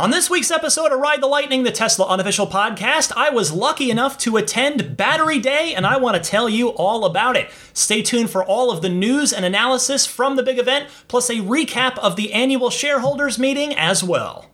On this week's episode of Ride the Lightning, the Tesla unofficial podcast, I was lucky enough to attend Battery Day and I want to tell you all about it. Stay tuned for all of the news and analysis from the big event, plus a recap of the annual shareholders meeting as well.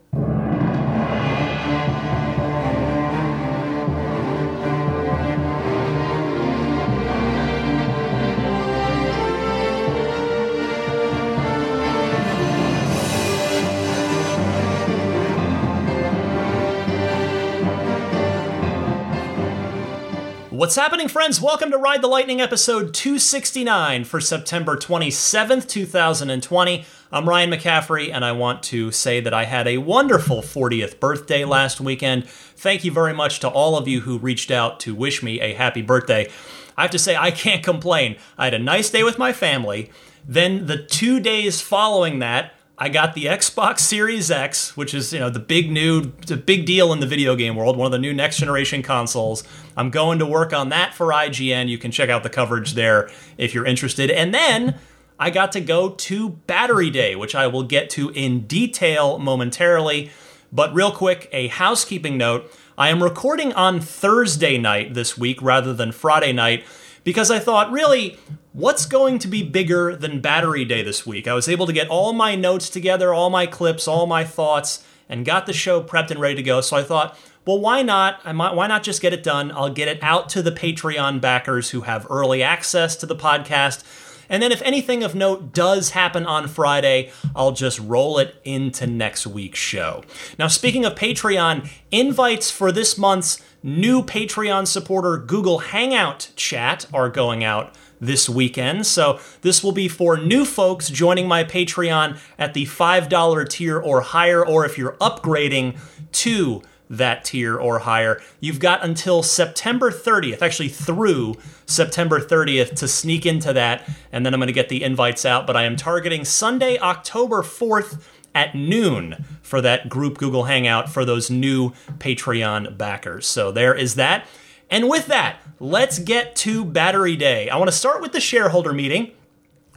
What's happening, friends? Welcome to Ride the Lightning episode 269 for September 27th, 2020. I'm Ryan McCaffrey, and I want to say that I had a wonderful 40th birthday last weekend. Thank you very much to all of you who reached out to wish me a happy birthday. I have to say, I can't complain. I had a nice day with my family. Then, the two days following that, I got the Xbox Series X, which is, you know, the big new, the big deal in the video game world, one of the new next generation consoles. I'm going to work on that for IGN. You can check out the coverage there if you're interested. And then I got to go to Battery Day, which I will get to in detail momentarily. But real quick, a housekeeping note. I am recording on Thursday night this week rather than Friday night because I thought, really, what's going to be bigger than Battery Day this week? I was able to get all my notes together, all my clips, all my thoughts, and got the show prepped and ready to go. So I thought, well, why not? I might, why not just get it done? I'll get it out to the Patreon backers who have early access to the podcast. And then, if anything of note does happen on Friday, I'll just roll it into next week's show. Now, speaking of Patreon, invites for this month's new Patreon supporter Google Hangout chat are going out this weekend. So this will be for new folks joining my Patreon at the $5 tier or higher, or if you're upgrading to that tier or higher. You've got until September 30th, actually through September 30th, to sneak into that, and then I'm going to get the invites out. But I am targeting Sunday, October 4th at noon for that group Google Hangout for those new Patreon backers. So there is that. And with that, let's get to Battery Day. I want to start with the shareholder meeting.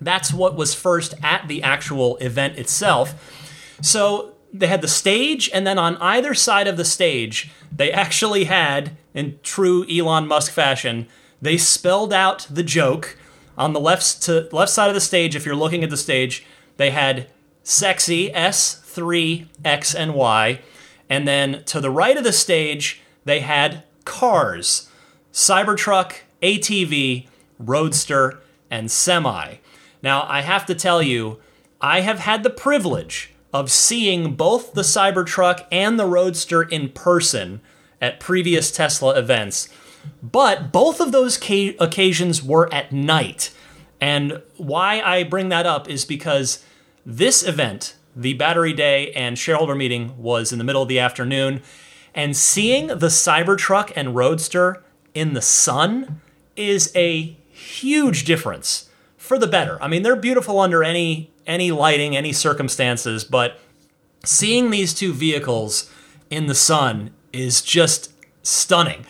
That's what was first at the actual event itself. So they had the stage, and then on either side of the stage, they actually had, in true Elon Musk fashion, they spelled out the joke on the left to left side of the stage. If you're looking at the stage, they had sexy S3 X and Y, and then to the right of the stage, they had cars, Cybertruck, ATV, Roadster, and Semi. Now, I have to tell you, I have had the privilege of seeing both the Cybertruck and the Roadster in person at previous Tesla events. But both of those ca- occasions were at night. And why I bring that up is because this event, the Battery Day and shareholder meeting, was in the middle of the afternoon. And seeing the Cybertruck and Roadster in the sun is a huge difference for the better. I mean, they're beautiful under any any lighting, any circumstances, but seeing these two vehicles in the sun is just stunning.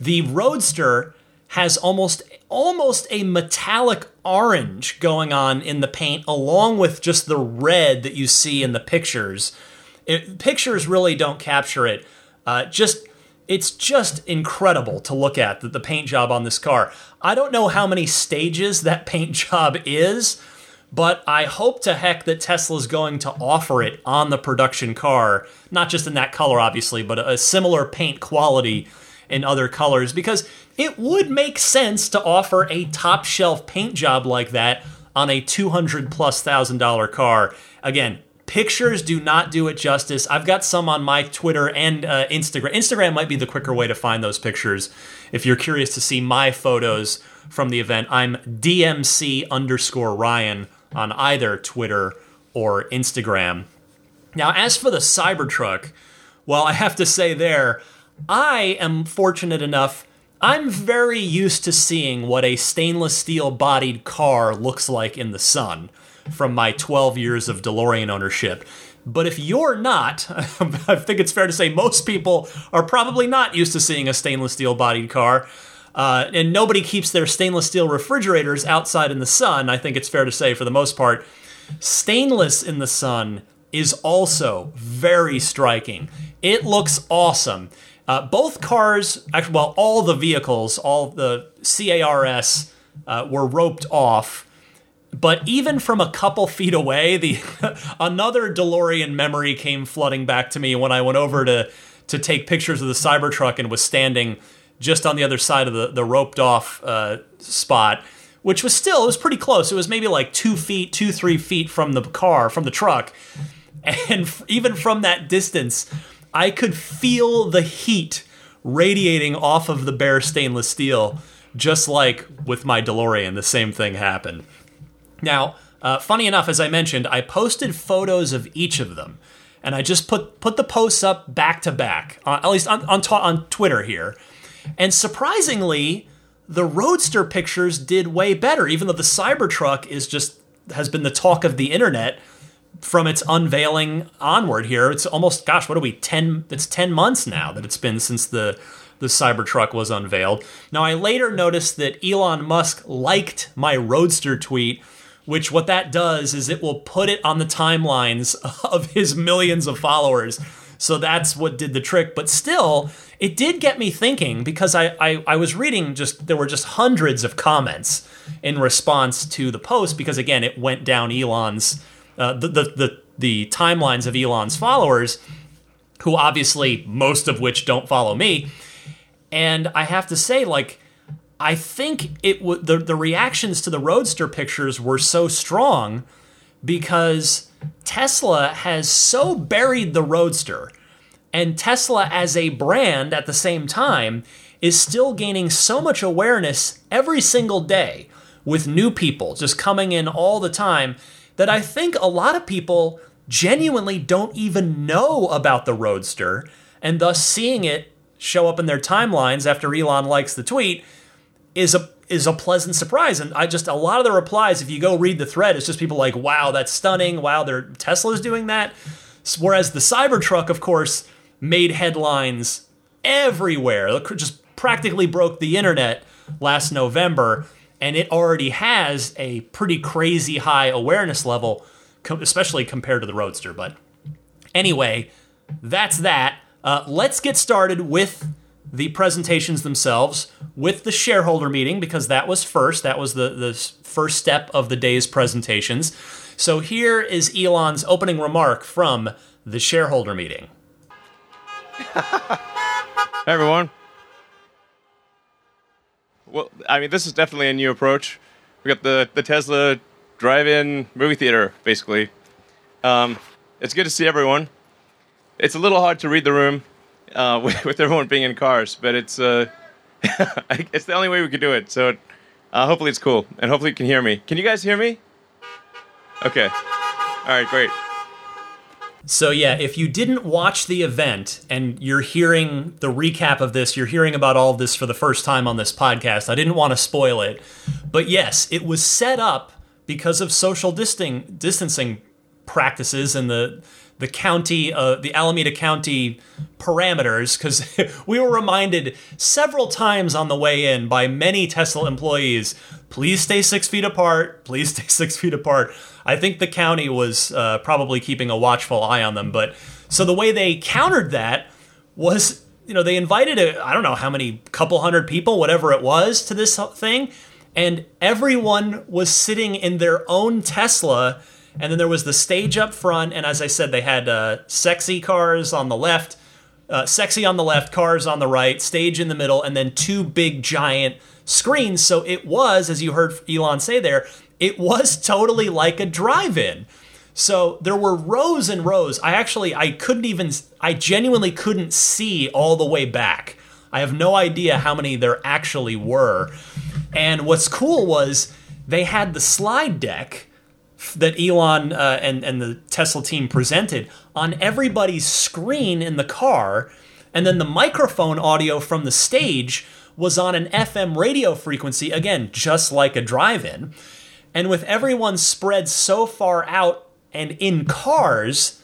The Roadster has almost almost a metallic orange going on in the paint along with just the red that you see in the pictures. It, pictures really don't capture it. Uh, just it's just incredible to look at the, the paint job on this car. I don't know how many stages that paint job is, but I hope to heck that Tesla's going to offer it on the production car, not just in that color, obviously, but a similar paint quality in other colors, because it would make sense to offer a top shelf paint job like that on a 200 plus thousand dollar car. Again, pictures do not do it justice. I've got some on my Twitter and uh, Instagram. Instagram might be the quicker way to find those pictures if you're curious to see my photos from the event. I'm DMC underscore Ryan on either Twitter or Instagram. Now, as for the Cybertruck, well, I have to say there, I am fortunate enough. I'm very used to seeing what a stainless steel bodied car looks like in the sun from my 12 years of DeLorean ownership. But if you're not, I think it's fair to say most people are probably not used to seeing a stainless steel bodied car. Uh, and nobody keeps their stainless steel refrigerators outside in the sun, I think it's fair to say for the most part. Stainless in the sun is also very striking. It looks awesome. Uh, both cars, actually, well, all the vehicles, all the CARS uh, were roped off. But even from a couple feet away, the another DeLorean memory came flooding back to me when I went over to to take pictures of the Cybertruck and was standing just on the other side of the, the roped off uh, spot, which was still, it was pretty close. It was maybe like two feet, two, three feet from the car, from the truck. And even from that distance, I could feel the heat radiating off of the bare stainless steel, just like with my DeLorean, the same thing happened. Now, uh, funny enough, as I mentioned, I posted photos of each of them, and I just put put the posts up back to back, uh, at least on on, on Twitter here. And surprisingly, the Roadster pictures did way better, even though the Cybertruck is just has been the talk of the internet from its unveiling onward here. It's almost gosh, what are we, 10 it's 10 months now that it's been since the the Cybertruck was unveiled. Now I later noticed that Elon Musk liked my Roadster tweet, which what that does is it will put it on the timelines of his millions of followers. So that's what did the trick. But still, it did get me thinking because I, I, I, was reading just, there were just hundreds of comments in response to the post because, again, it went down Elon's, uh, the, the, the, the timelines of Elon's followers, who obviously, most of which don't follow me. And I have to say, like, I think it would the, the reactions to the Roadster pictures were so strong because Tesla has so buried the Roadster, and Tesla as a brand at the same time is still gaining so much awareness every single day with new people just coming in all the time that I think a lot of people genuinely don't even know about the Roadster, and thus seeing it show up in their timelines after Elon likes the tweet is a is a pleasant surprise. And I just a lot of the replies, if you go read the thread, it's just people like, "Wow, that's stunning! Wow, their Tesla's doing that." Whereas the Cybertruck, of course, made headlines everywhere. Just practically broke the internet last November, and it already has a pretty crazy high awareness level, especially compared to the Roadster. But anyway, that's that. Uh, let's get started with the presentations themselves with the shareholder meeting because that was first. That was the, the first step of the day's presentations. So here is Elon's opening remark from the shareholder meeting. hey, everyone. Well, I mean, this is definitely a new approach. We got the, the Tesla drive-in movie theater, basically. Um, it's good to see everyone. It's a little hard to read the room uh, with, with, everyone being in cars, but it's uh, it's the only way we could do it. So uh, hopefully it's cool, and hopefully you can hear me. Can you guys hear me? Okay. All right, great. So yeah, if you didn't watch the event and you're hearing the recap of this, you're hearing about all of this for the first time on this podcast. I didn't want to spoil it, but yes, it was set up because of social distancing practices and the the county, uh, the Alameda County parameters, because we were reminded several times on the way in by many Tesla employees please stay six feet apart, please stay six feet apart. I think the county was uh, probably keeping a watchful eye on them. But so the way they countered that was, you know, they invited I don't know how many, couple hundred people, whatever it was, to this thing. And everyone was sitting in their own Tesla and then there was the stage up front, and as I said, they had uh, sexy cars on the left, uh, sexy on the left, cars on the right, stage in the middle, and then two big giant screens. So it was, as you heard Elon say there, it was totally like a drive-in. So there were rows and rows. I actually I couldn't even I genuinely couldn't see all the way back. I have no idea how many there actually were. And what's cool was they had the slide deck that Elon uh, and and the Tesla team presented on everybody's screen in the car, and then the microphone audio from the stage was on an FM radio frequency again, just like a drive-in. And with everyone spread so far out and in cars,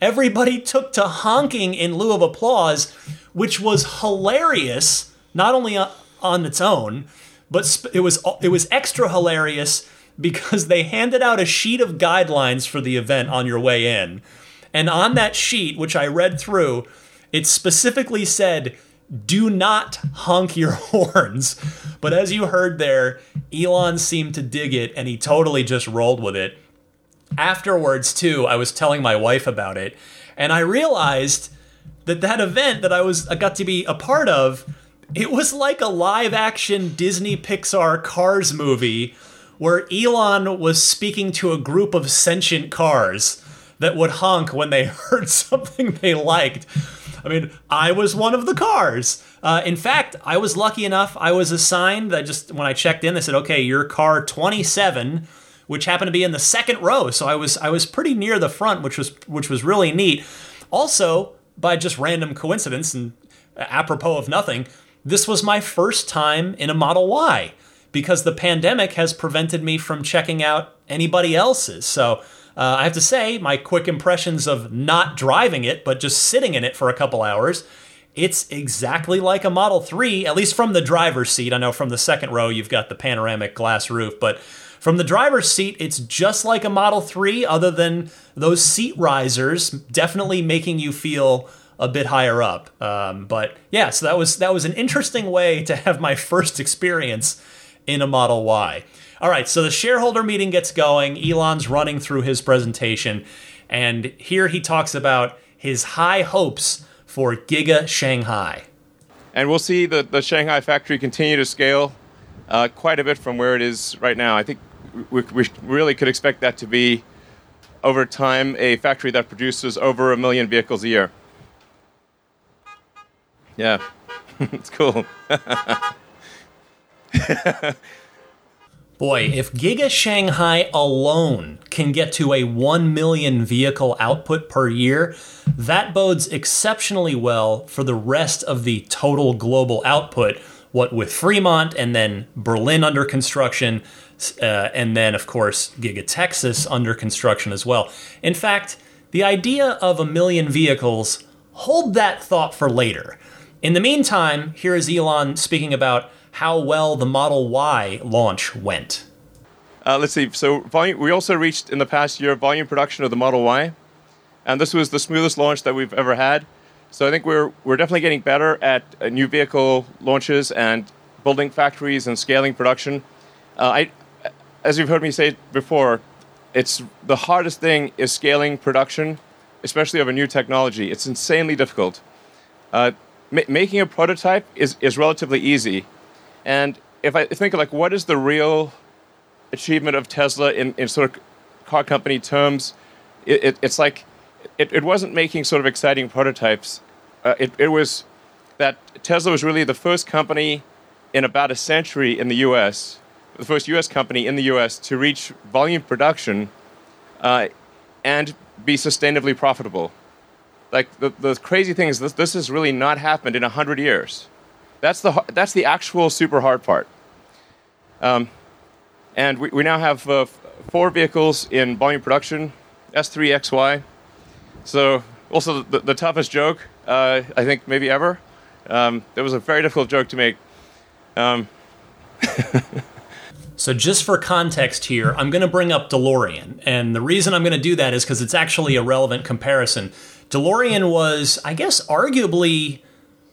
everybody took to honking in lieu of applause, which was hilarious, not only on its own, but it was it was extra hilarious because they handed out a sheet of guidelines for the event on your way in. And on that sheet, which I read through, it specifically said, do not honk your horns. But as you heard there, Elon seemed to dig it and he totally just rolled with it. Afterwards, too, I was telling my wife about it, and I realized that that event that I was I got to be a part of, it was like a live action Disney Pixar Cars movie where Elon was speaking to a group of sentient cars that would honk when they heard something they liked. I mean, I was one of the cars. Uh, in fact, I was lucky enough. I was assigned. that just when I checked in, they said, "Okay, you're car 27," which happened to be in the second row. So I was I was pretty near the front, which was which was really neat. Also, by just random coincidence and apropos of nothing, this was my first time in a Model Y because the pandemic has prevented me from checking out anybody else's. So uh, I have to say, my quick impressions of not driving it, but just sitting in it for a couple hours, it's exactly like a Model 3, at least from the driver's seat. I know from the second row you've got the panoramic glass roof, but from the driver's seat, it's just like a Model 3, other than those seat risers definitely making you feel a bit higher up. Um, but yeah, so that was that was an interesting way to have my first experience in a Model Y. All right, so the shareholder meeting gets going. Elon's running through his presentation, and here he talks about his high hopes for Giga Shanghai. And we'll see the, the Shanghai factory continue to scale uh, quite a bit from where it is right now. I think we, we really could expect that to be, over time, a factory that produces over a million vehicles a year. Yeah, it's cool. Boy, if Giga Shanghai alone can get to a 1 million vehicle output per year, that bodes exceptionally well for the rest of the total global output. What with Fremont and then Berlin under construction, uh, and then, of course, Giga Texas under construction as well. In fact, the idea of a million vehicles, hold that thought for later. In the meantime, here is Elon speaking about how well the Model Y launch went. Uh, let's see. So volume, we also reached in the past year volume production of the Model Y, and this was the smoothest launch that we've ever had. So I think we're we're definitely getting better at uh, new vehicle launches and building factories and scaling production. Uh, I, as you've heard me say before, it's the hardest thing is scaling production, especially of a new technology. It's insanely difficult. Uh, ma- making a prototype is, is relatively easy and if I think like what is the real achievement of Tesla in, in sort of car company terms, it, it, it's like it, it wasn't making sort of exciting prototypes. Uh, it, it was that Tesla was really the first company in about a century in the US, the first US company in the US to reach volume production uh, and be sustainably profitable. Like the, the crazy thing is, this, this has really not happened in 100 years. That's the that's the actual super hard part. Um, and we, we now have uh, four vehicles in volume production, S3 XY. So also the, the toughest joke uh, I think maybe ever. Um, it was a very difficult joke to make. Um, so just for context here, I'm going to bring up DeLorean, and the reason I'm going to do that is because it's actually a relevant comparison. DeLorean was, I guess, arguably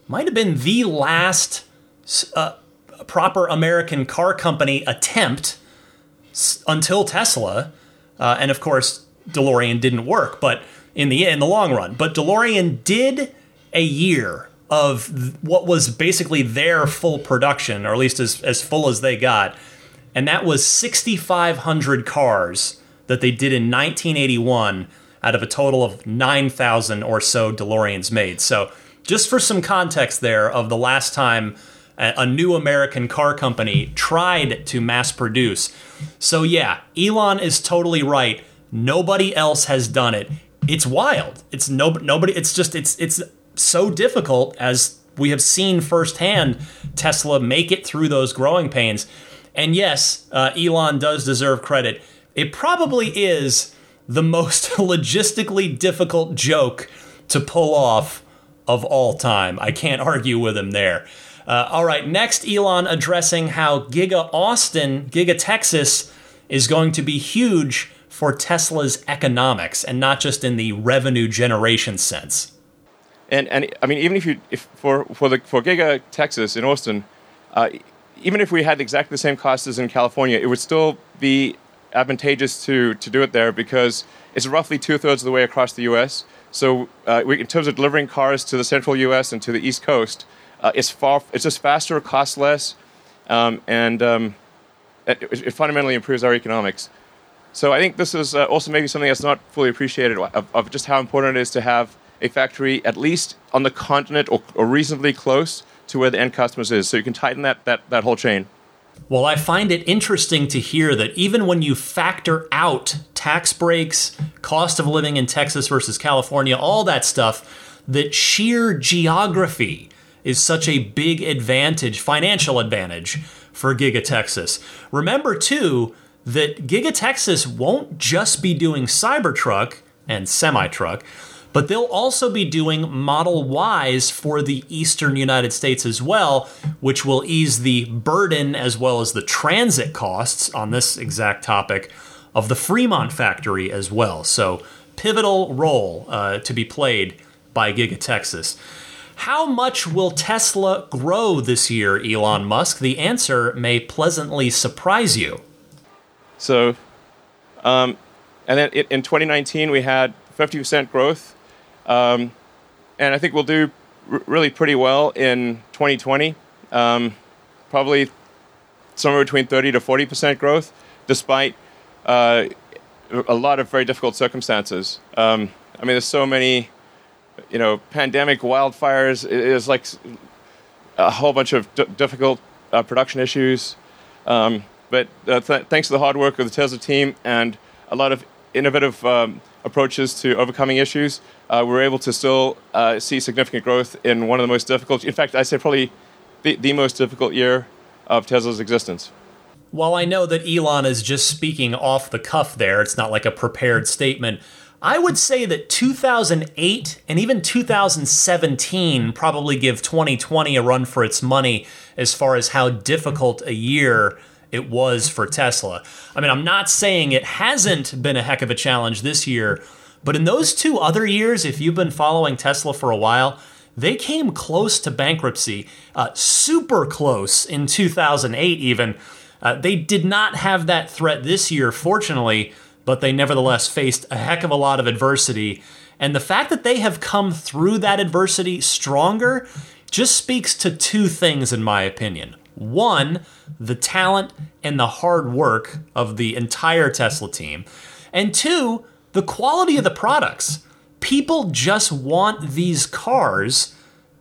might have been the last uh, proper American car company attempt until Tesla. Uh, and of course, DeLorean didn't work, but in the in the long run, but DeLorean did a year of what was basically their full production, or at least as as full as they got, and that was 6,500 cars that they did in 1981 out of a total of 9,000 or so DeLoreans made. So just for some context there of the last time a new American car company tried to mass produce. So, yeah, Elon is totally right. Nobody else has done it. It's wild. It's no, nobody, it's just, it's, it's so difficult as we have seen firsthand Tesla make it through those growing pains. And yes, uh, Elon does deserve credit. It probably is the most logistically difficult joke to pull off of all time. I can't argue with him there. Uh, all right, next, Elon addressing how Giga Austin, Giga Texas, is going to be huge for Tesla's economics and not just in the revenue generation sense. And and I mean, even if you if for for the for Giga Texas in Austin, uh, even if we had exactly the same costs as in California, it would still be advantageous to to do it there because it's roughly two thirds of the way across the U.S. So uh, we, in terms of delivering cars to the central U.S. and to the East Coast, uh, it's far it's just faster, costs less, um, and um, it, it, fundamentally improves our economics. So I think this is uh, also maybe something that's not fully appreciated of, of, just how important it is to have a factory at least on the continent or, or reasonably close to where the end customers is, so you can tighten that that that whole chain. Well, I find it interesting to hear that even when you factor out tax breaks, cost of living in Texas versus California, all that stuff, that sheer geography is such a big advantage, financial advantage for Giga Texas. Remember, too, that Giga Texas won't just be doing Cybertruck and semi truck, but they'll also be doing Model Ys for the eastern United States as well, which will ease the burden as well as the transit costs on this exact topic of the Fremont factory as well. So, pivotal role uh, to be played by Giga Texas. How much will Tesla grow this year, Elon Musk? The answer may pleasantly surprise you. So, um, and then in 2019, we had 50% growth. Um, and I think we'll do r- really pretty well in 2020. Um, probably somewhere between 30 to 40% growth, despite uh, a lot of very difficult circumstances. Um, I mean, there's so many, you know, pandemic, wildfires. It's like a whole bunch of d- difficult uh, production issues. Um, but uh, th- thanks to the hard work of the Tesla team and a lot of innovative um, approaches to overcoming issues, uh, we're able to still uh, see significant growth in one of the most difficult, in fact, I say probably the, the most difficult year of Tesla's existence. While I know that Elon is just speaking off the cuff there, it's not like a prepared statement. I would say that 2008 and even 2017 probably give 2020 a run for its money as far as how difficult a year it was for Tesla. I mean, I'm not saying it hasn't been a heck of a challenge this year, but in those two other years, if you've been following Tesla for a while, they came close to bankruptcy, uh, super close in 2008 even. Uh, they did not have that threat this year, fortunately, but they nevertheless faced a heck of a lot of adversity. And the fact that they have come through that adversity stronger just speaks to two things, in my opinion. One, the talent and the hard work of the entire Tesla team. And two, the quality of the products. People just want these cars,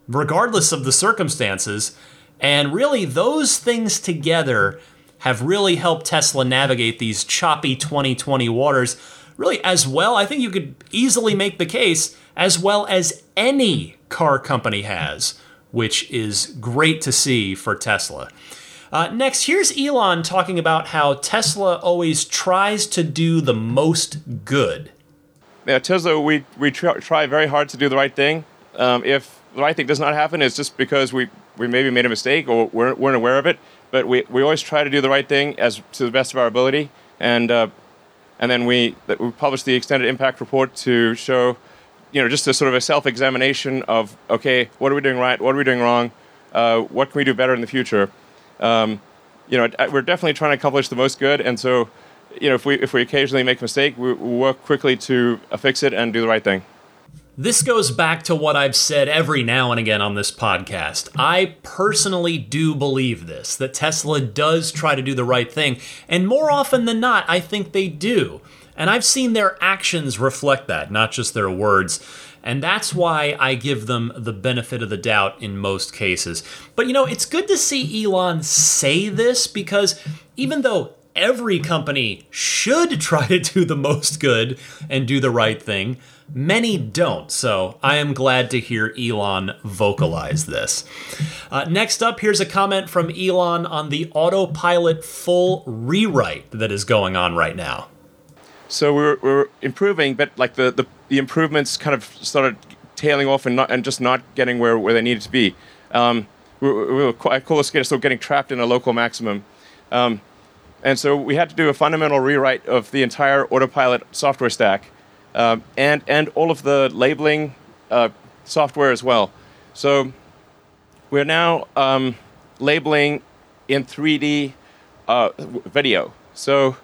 regardless of the circumstances. And really, those things together have really helped Tesla navigate these choppy 2020 waters, really, as well. I think you could easily make the case, as well as any car company has which is great to see for Tesla. Uh, next, here's Elon talking about how Tesla always tries to do the most good. Yeah, Tesla, we, we try, try very hard to do the right thing. Um, if the right thing does not happen, it's just because we, we maybe made a mistake or weren't, weren't aware of it. But we, we always try to do the right thing as to the best of our ability. And, uh, and then we, we publish the extended impact report to show you know, just a sort of a self-examination of, okay, what are we doing right? What are we doing wrong? Uh, what can we do better in the future? Um, you know, we're definitely trying to accomplish the most good, and so, you know, if we if we occasionally make a mistake, we, work quickly to fix it and do the right thing. This goes back to what I've said every now and again on this podcast. I personally do believe this that Tesla does try to do the right thing, and more often than not, I think they do. And I've seen their actions reflect that, not just their words. And that's why I give them the benefit of the doubt in most cases. But you know, it's good to see Elon say this because even though every company should try to do the most good and do the right thing, many don't. So I am glad to hear Elon vocalize this. Uh, next up, here's a comment from Elon on the autopilot full rewrite that is going on right now. So we're, we're improving, but like the, the, the improvements kind of started tailing off and not and just not getting where, where they needed to be. Um, we, we, we, I call this of getting trapped in a local maximum. Um, and so we had to do a fundamental rewrite of the entire autopilot software stack um, and, and all of the labeling uh, software as well. So we're now um, labeling in 3D uh, video. So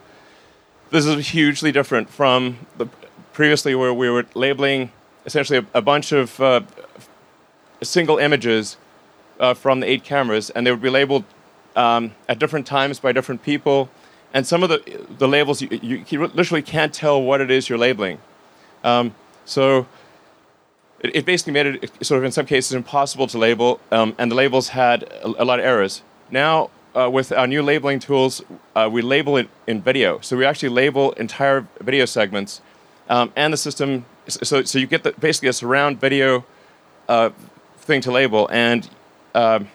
this is hugely different from the previously where we were labeling essentially a, a bunch of uh, single images uh, from the eight cameras, and they would be labeled um, at different times by different people. And some of the the labels you, you, you literally can't tell what it is you're labeling. Um, so it, it, basically made it sort of in some cases impossible to label, um, and the labels had a, a, lot of errors. Now uh, with our new labeling tools, uh, we label it in video. So we actually label entire video segments, um, and the system. So so you get the, basically a surround video uh, thing to label, and um,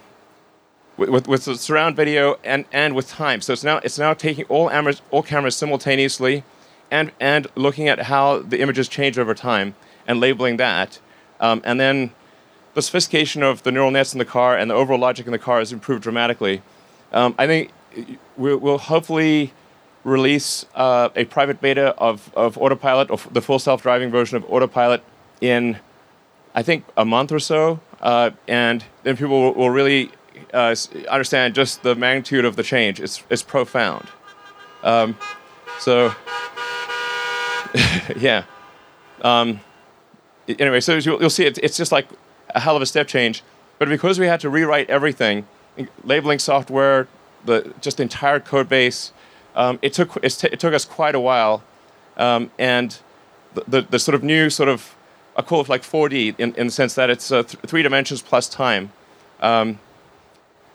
with, with the surround video and, and with time. So it's now it's now taking all cameras all cameras simultaneously, and and looking at how the images change over time and labeling that, um, and then the sophistication of the neural nets in the car and the overall logic in the car has improved dramatically. Um, I think we'll, we'll hopefully release uh, a private beta of, of Autopilot, or the full self-driving version of Autopilot, in I think a month or so, uh, and then people will, will really uh, understand just the magnitude of the change. It's it's profound. Um, so yeah. Um, anyway, so you'll, you'll see it, it's just like a hell of a step change. But because we had to rewrite everything, labeling software, the just the entire code base, um, it took t- it, took us quite a while, um, and the, the, the sort of new sort of I call it like 4D in, in the sense that it's uh, th- three dimensions plus time. Um,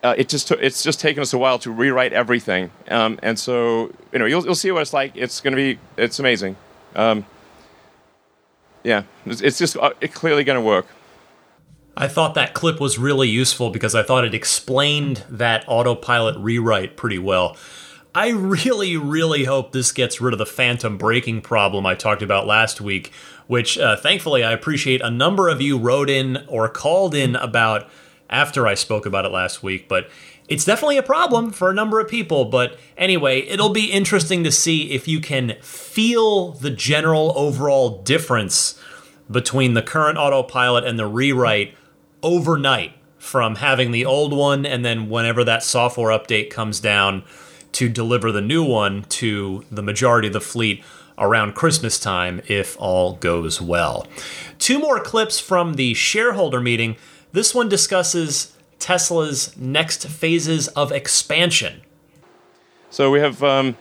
uh, it just t- it's just taken us a while to rewrite everything, um, and so you know you'll you'll see what it's like. It's going to be it's amazing. Um, yeah, it's, it's just uh, it's clearly going to work. I thought that clip was really useful because I thought it explained that autopilot rewrite pretty well. I really, really hope this gets rid of the phantom braking problem I talked about last week, which uh, thankfully I appreciate a number of you wrote in or called in about after I spoke about it last week, but it's definitely a problem for a number of people. But anyway, it'll be interesting to see if you can feel the general overall difference between the current autopilot and the rewrite overnight from having the old one and then whenever that software update comes down to deliver the new one to the majority of the fleet around Christmas time if all goes well. Two more clips from the shareholder meeting. This one discusses Tesla's next phases of expansion. So we have um,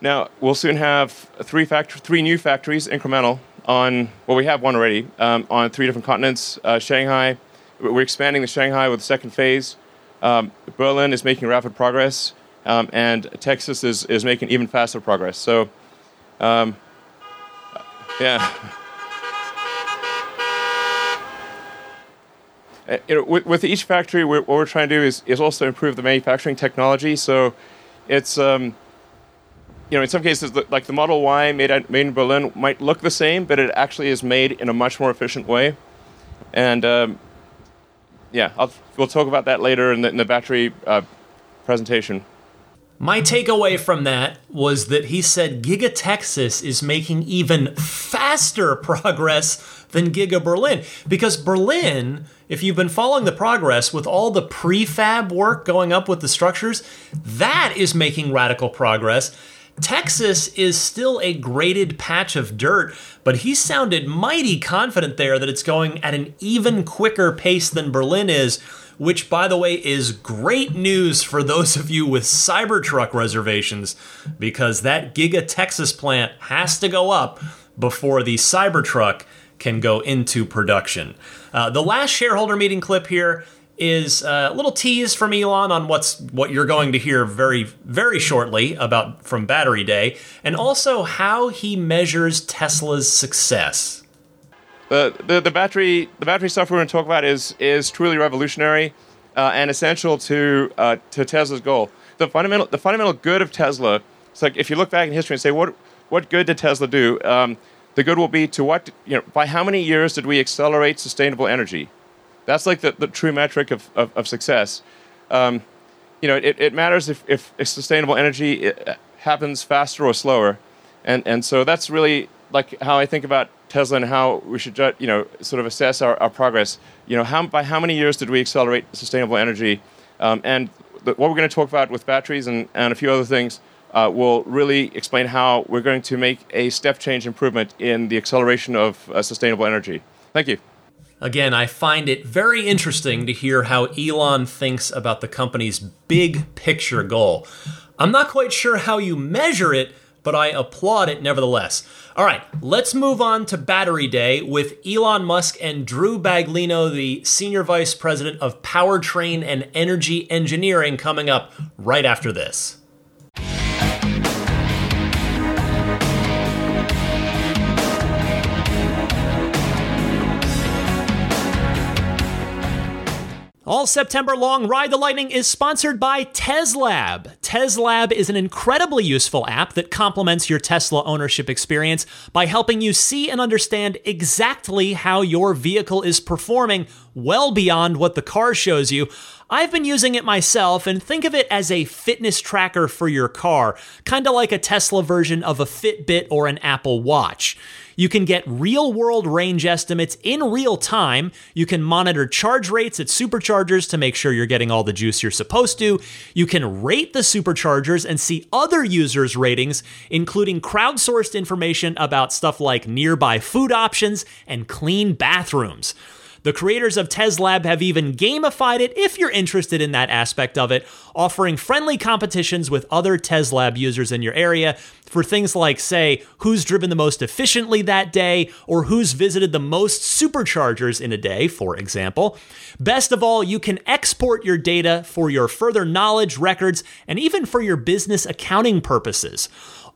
now we'll soon have three factor- three new factories, incremental, on, well, we have one already, um, on three different continents. Uh, Shanghai, we're expanding the Shanghai with the second phase. Um, Berlin is making rapid progress, um, and Texas is, is making even faster progress. So, um, yeah. Uh, you know, with, with, each factory, we're, what we're trying to do is, is also improve the manufacturing technology. So, it's um, you know, in some cases, like the Model Y made, at, made in Berlin might look the same, but it actually is made in a much more efficient way. And um, yeah, I'll, we'll talk about that later in the, in the battery uh, presentation. My takeaway from that was that he said Giga Texas is making even faster progress than Giga Berlin. Because Berlin, if you've been following the progress with all the prefab work going up with the structures, that is making radical progress. Texas is still a graded patch of dirt, but he sounded mighty confident there that it's going at an even quicker pace than Berlin is, which, by the way, is great news for those of you with Cybertruck reservations, because that Giga Texas plant has to go up before the Cybertruck can go into production. Uh, the last shareholder meeting clip here is a little tease from Elon on what's what you're going to hear very very shortly about from Battery Day, and also how he measures Tesla's success. The, the, the battery the battery stuff we're going to talk about is is truly revolutionary uh, and essential to uh, to Tesla's goal. The fundamental the fundamental good of Tesla. It's like if you look back in history and say what what good did Tesla do? Um, the good will be to what you know by how many years did we accelerate sustainable energy? That's like the, the true metric of, of, of success. Um, you know, it, it matters if, if, sustainable energy uh, happens faster or slower. And, and so that's really like how I think about Tesla and how we should, you know, sort of assess our, our progress. You know, how, by how many years did we accelerate sustainable energy? Um, and the, what we're going to talk about with batteries and, and a few other things uh, will really explain how we're going to make a step change improvement in the acceleration of uh, sustainable energy. Thank you. Again, I find it very interesting to hear how Elon thinks about the company's big picture goal. I'm not quite sure how you measure it, but I applaud it nevertheless. All right, let's move on to Battery Day with Elon Musk and Drew Baglino, the Senior Vice President of Powertrain and Energy Engineering, coming up right after this. All September long, Ride the Lightning is sponsored by TezLab. TezLab is an incredibly useful app that complements your Tesla ownership experience by helping you see and understand exactly how your vehicle is performing well beyond what the car shows you. I've been using it myself and think of it as a fitness tracker for your car, kind of like a Tesla version of a Fitbit or an Apple Watch. You can get real world range estimates in real time. You can monitor charge rates at superchargers to make sure you're getting all the juice you're supposed to. You can rate the superchargers and see other users' ratings, including crowdsourced information about stuff like nearby food options and clean bathrooms. The creators of TezLab have even gamified it if you're interested in that aspect of it, offering friendly competitions with other TezLab users in your area for things like, say, who's driven the most efficiently that day, or who's visited the most superchargers in a day, for example. Best of all, you can export your data for your further knowledge, records, and even for your business accounting purposes.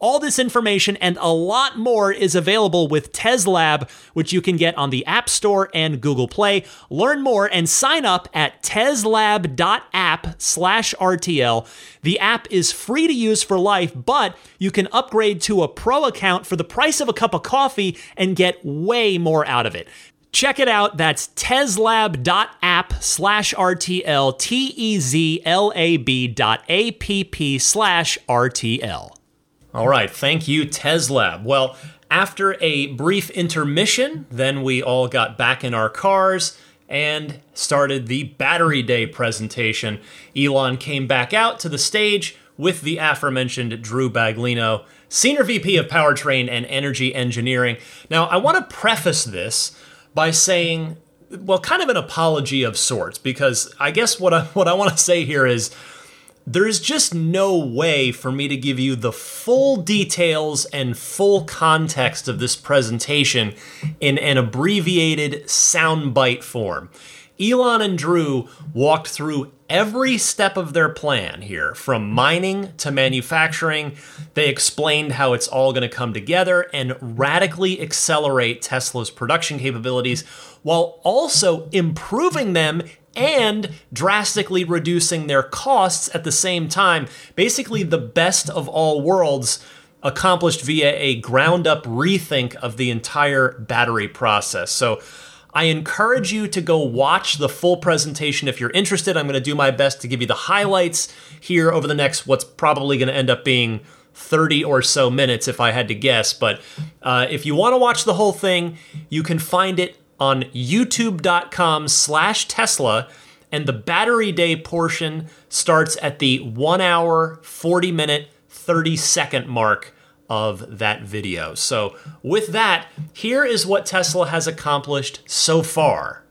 All this information and a lot more is available with TezLab, which you can get on the App Store and Google Play. Learn more and sign up at tezlab.app slash RTL. The app is free to use for life, but you can upgrade to a pro account for the price of a cup of coffee and get way more out of it. Check it out. That's tezlab.app slash RTL, T E Z L A B dot A P P slash RTL. All right, thank you, TezLab. Well, after a brief intermission, then we all got back in our cars and started the Battery Day presentation. Elon came back out to the stage with the aforementioned Drew Baglino, Senior VP of Powertrain and Energy Engineering. Now, I want to preface this by saying, well, kind of an apology of sorts, because I guess what I, what I want to say here is there's just no way for me to give you the full details and full context of this presentation in an abbreviated soundbite form. Elon and Drew walked through every step of their plan here, from mining to manufacturing. They explained how it's all going to come together and radically accelerate Tesla's production capabilities while also improving them and drastically reducing their costs at the same time. Basically, the best of all worlds accomplished via a ground up rethink of the entire battery process. So, I encourage you to go watch the full presentation if you're interested. I'm going to do my best to give you the highlights here over the next, what's probably going to end up being 30 or so minutes if I had to guess. But uh, if you want to watch the whole thing, you can find it on youtube.com slash Tesla. And the battery day portion starts at the one hour, 40 minute, 30 second mark of that video. So, with that, here is what Tesla has accomplished so far.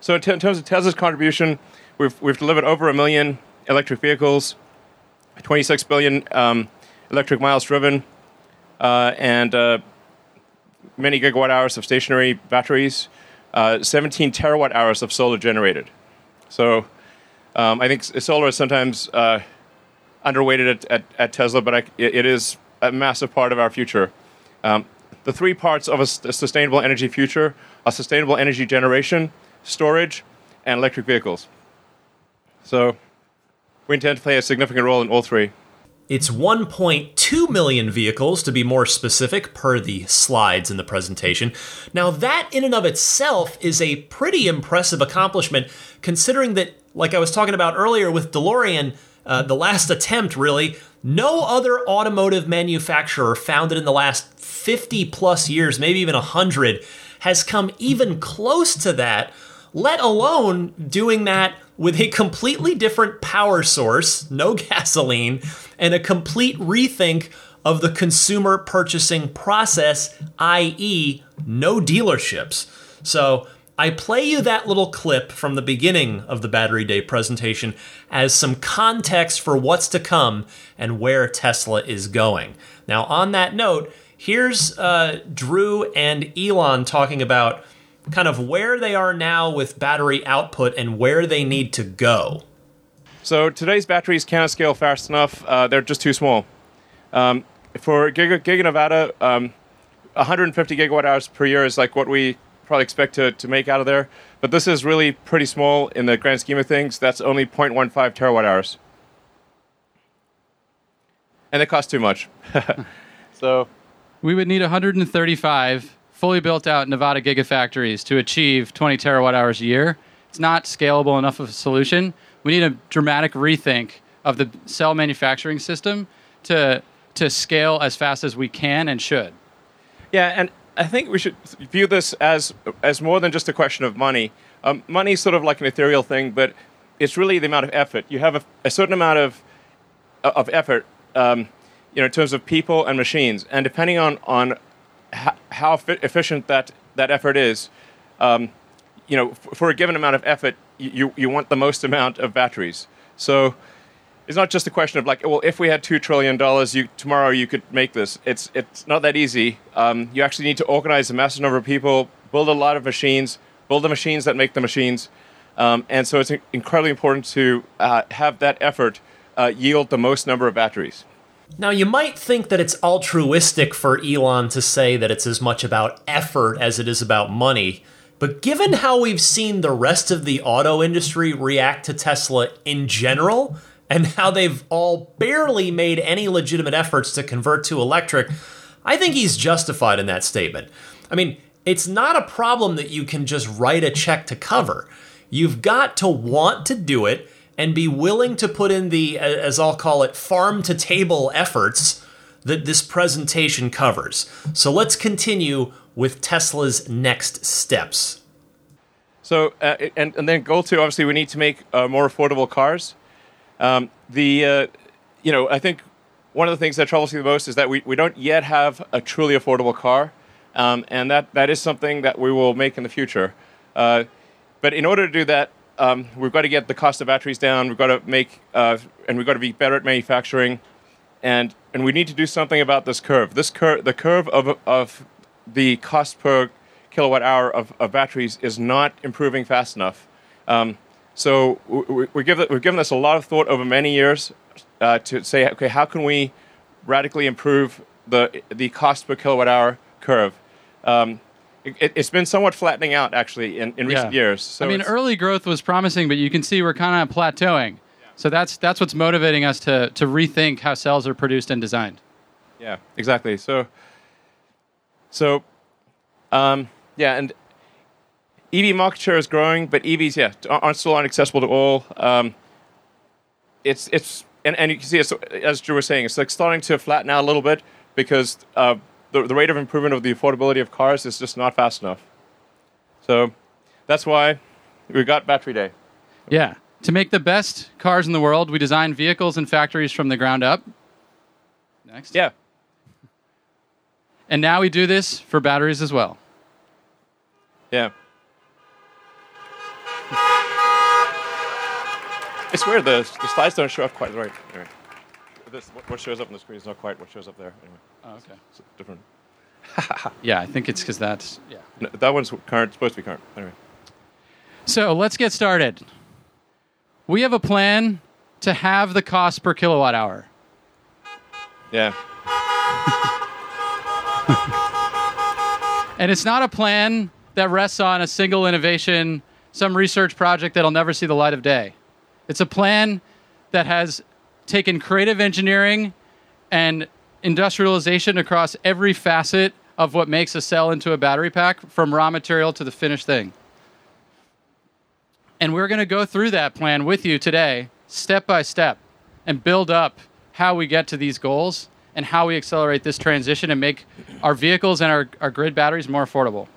So, in, terms of Tesla's contribution, we've, we've delivered over a million electric vehicles, 26 billion um, electric miles driven, uh, and uh, many gigawatt hours of stationary batteries uh, 17 terawatt hours of solar generated. So um, I think solar is sometimes uh, underweighted at, at, at, Tesla, but I, it is a massive part of our future. Um, the three parts of a, a, sustainable energy future are sustainable energy generation, storage, and electric vehicles. So we intend to play a significant role in all three. It's 1.2 million vehicles, to be more specific, per the slides in the presentation. Now, that in and of itself is a pretty impressive accomplishment, considering that, like I was talking about earlier with DeLorean, uh, the last attempt, really. No other automotive manufacturer founded in the last 50 plus years, maybe even 100, has come even close to that, let alone doing that with a completely different power source, no gasoline, and a complete rethink of the consumer purchasing process, i.e., no dealerships. So, I play you that little clip from the beginning of the Battery Day presentation as some context for what's to come and where Tesla is going. Now, on that note, here's uh, Drew and Elon talking about kind of where they are now with battery output and where they need to go. So today's batteries can't scale fast enough. Uh, they're just too small. Um, for Giga, Giga Nevada, um, 150 gigawatt hours per year is like what we probably expect to, to make out of there. But this is really pretty small in the grand scheme of things. That's only 0.15 terawatt hours. And it costs too much. so we would need 135 fully built out Nevada gigafactories to achieve 20 terawatt hours a year. It's not scalable enough of a solution. We need a dramatic rethink of the cell manufacturing system to to scale as fast as we can and should. Yeah, and I think we should view this as as more than just a question of money. Um, money is sort of like an ethereal thing, but it's really the amount of effort. You have a, a certain amount of of effort, um, you know, in terms of people and machines, and depending on on how, efficient that that effort is, um, you know, for a given amount of effort, you you want the most amount of batteries. So it's not just a question of like, well, if we had two trillion dollars, tomorrow you could make this. It's it's not that easy. Um, you actually need to organize a massive number of people, build a lot of machines, build the machines that make the machines, um, and so it's incredibly important to uh, have that effort uh, yield the most number of batteries. Now, you might think that it's altruistic for Elon to say that it's as much about effort as it is about money. But given how we've seen the rest of the auto industry react to Tesla in general, and how they've all barely made any legitimate efforts to convert to electric, I think he's justified in that statement. I mean, it's not a problem that you can just write a check to cover. You've got to want to do it and be willing to put in the, as I'll call it, farm to table efforts that this presentation covers. So let's continue with Tesla's next steps. So, uh, and, and then goal two, obviously, we need to make uh, more affordable cars. Um, the uh, you know I think one of the things that troubles me the most is that we, we don't yet have a truly affordable car, um, and that, that is something that we will make in the future. Uh, but in order to do that, um, we've got to get the cost of batteries down. We've got to make uh, and we've got to be better at manufacturing, and and we need to do something about this curve. This curve, the curve of of the cost per kilowatt hour of, of batteries is not improving fast enough. Um, so we, we give, we've given this a lot of thought over many years uh, to say, okay, how can we radically improve the the cost per kilowatt hour curve? Um, it, has been somewhat flattening out actually in, in recent yeah. years. So I mean, early growth was promising, but you can see we're kind of plateauing. Yeah. So that's that's what's motivating us to to rethink how cells are produced and designed. Yeah, exactly. So so um, yeah, and EV market share is growing, but EVs, yeah, aren't still aren't accessible to all. Um, it's it's and, and you can see it's, as Drew was saying, it's like starting to flatten out a little bit because uh, the the rate of improvement of the affordability of cars is just not fast enough. So that's why we got Battery Day. Yeah, to make the best cars in the world, we design vehicles and factories from the ground up. Next. Yeah. And now we do this for batteries as well. Yeah. It's weird. The, the slides don't show up quite right. Anyway, this, what shows up on the screen is not quite what shows up there. Anyway, oh, okay. It's different. yeah, I think it's because that's yeah. No, that one's current. Supposed to be current. Anyway. So let's get started. We have a plan to have the cost per kilowatt hour. Yeah. and it's not a plan that rests on a single innovation, some research project that'll never see the light of day. It's a plan that has taken creative engineering and industrialization across every facet of what makes a cell into a battery pack from raw material to the finished thing. And we're going to go through that plan with you today, step by step. and build up how we get to these goals and how we accelerate this transition and make our vehicles and our, our grid batteries more affordable.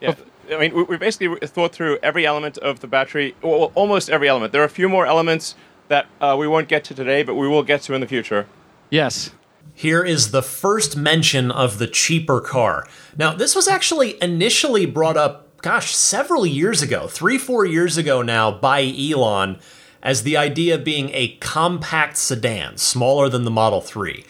Yeah. I mean, we, basically thought through every element of the battery, well, almost every element. There are a few more elements that uh, we won't get to today, but we will get to in the future. Yes. Here is the first mention of the cheaper car. Now, this was actually initially brought up, gosh, several years ago, three, four years ago now, by Elon, as the idea being a compact sedan, smaller than the Model 3.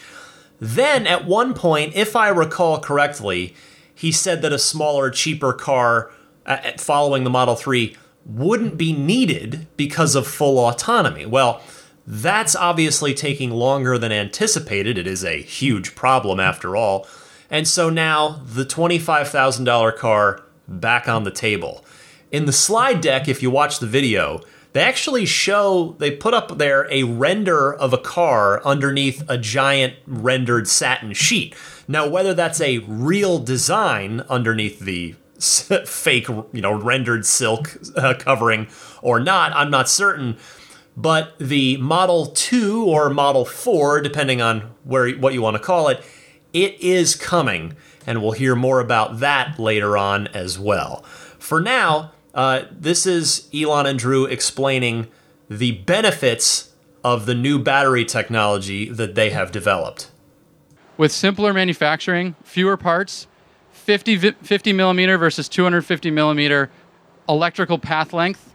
Then, at one point, if I recall correctly, he said that a smaller, cheaper car uh, following the Model 3 wouldn't be needed because of full autonomy. Well, that's obviously taking longer than anticipated. It is a huge problem after all. And so now the $25,000 car back on the table. In the slide deck, if you watch the video, they actually show, they put up there a render of a car underneath a giant rendered satin sheet. Now, whether that's a real design underneath the fake, you know, rendered silk uh, covering or not, I'm not certain. But the Model 2 or Model 4, depending on where what you want to call it, it is coming, and we'll hear more about that later on as well. For now, uh, this is Elon and Drew explaining the benefits of the new battery technology that they have developed. With simpler manufacturing, fewer parts, 50, 50 millimeter versus 250 millimeter electrical path length,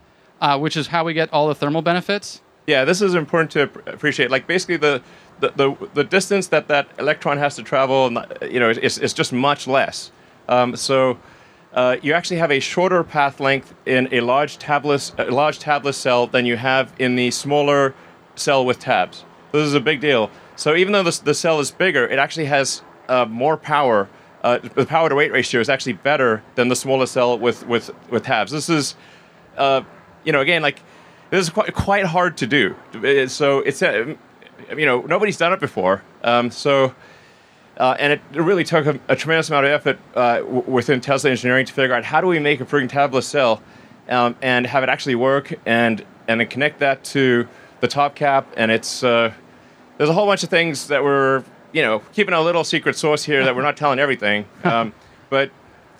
uh, which is how we get all the thermal benefits. Yeah, this is important to appreciate. Like basically the the, the, the distance that that electron has to travel, you know, is, is just much less. Um, so uh, you actually have a shorter path length in a large tabless, a large tabless cell than you have in the smaller cell with tabs. This is a big deal. So even though the, the cell is bigger, it actually has uh, more power. Uh, the power to weight ratio is actually better than the smaller cell with with with tabs. This is, uh, you know, again, like this is quite quite hard to do. So it's uh, you know nobody's done it before. Um, so uh, and it really took a, a tremendous amount of effort uh, w- within Tesla engineering to figure out how do we make a freaking tabless cell um, and have it actually work and and then connect that to the top cap. And it's uh, there's a whole bunch of things that we're you know keeping a little secret sauce here that we're not telling everything. Um, but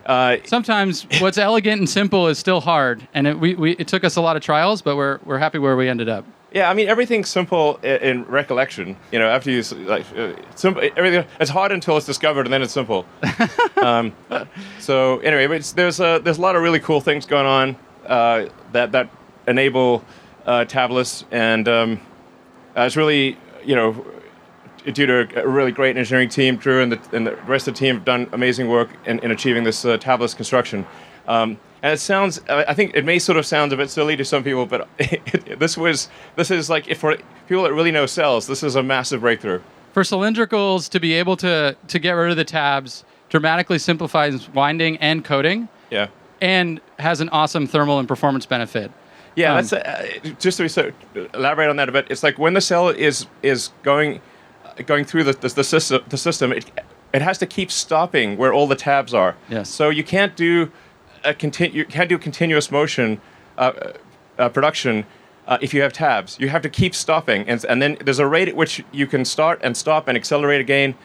uh, sometimes what's elegant and simple is still hard, and it, we, we, it took us a lot of trials, but we're we're happy where we ended up. Yeah, I mean everything's simple in, in recollection. You know, after you like uh, simple, everything it's hard until it's discovered, and then it's simple. um, so anyway, there's a there's a lot of really cool things going on uh, that that enable uh, tabless, and um, uh, it's really you know due to a really great engineering team, Drew and the, and the rest of the team have done amazing work in, in achieving this uh, tabless construction. Um, and it sounds, I think it may sort of sound a bit silly to some people, but it, this was, this is like, if for people that really know cells, this is a massive breakthrough. For cylindricals to be able to, to get rid of the tabs dramatically simplifies winding and coating. Yeah. And has an awesome thermal and performance benefit. Yeah, um, that's uh, just to so, elaborate on that a bit. It's like when the cell is is going going through the the, the system, the system it, it has to keep stopping where all the tabs are. Yes. So you can't do a continu- you can't do continuous motion uh, uh, production uh, if you have tabs. You have to keep stopping, and, and then there's a rate at which you can start and stop and accelerate again,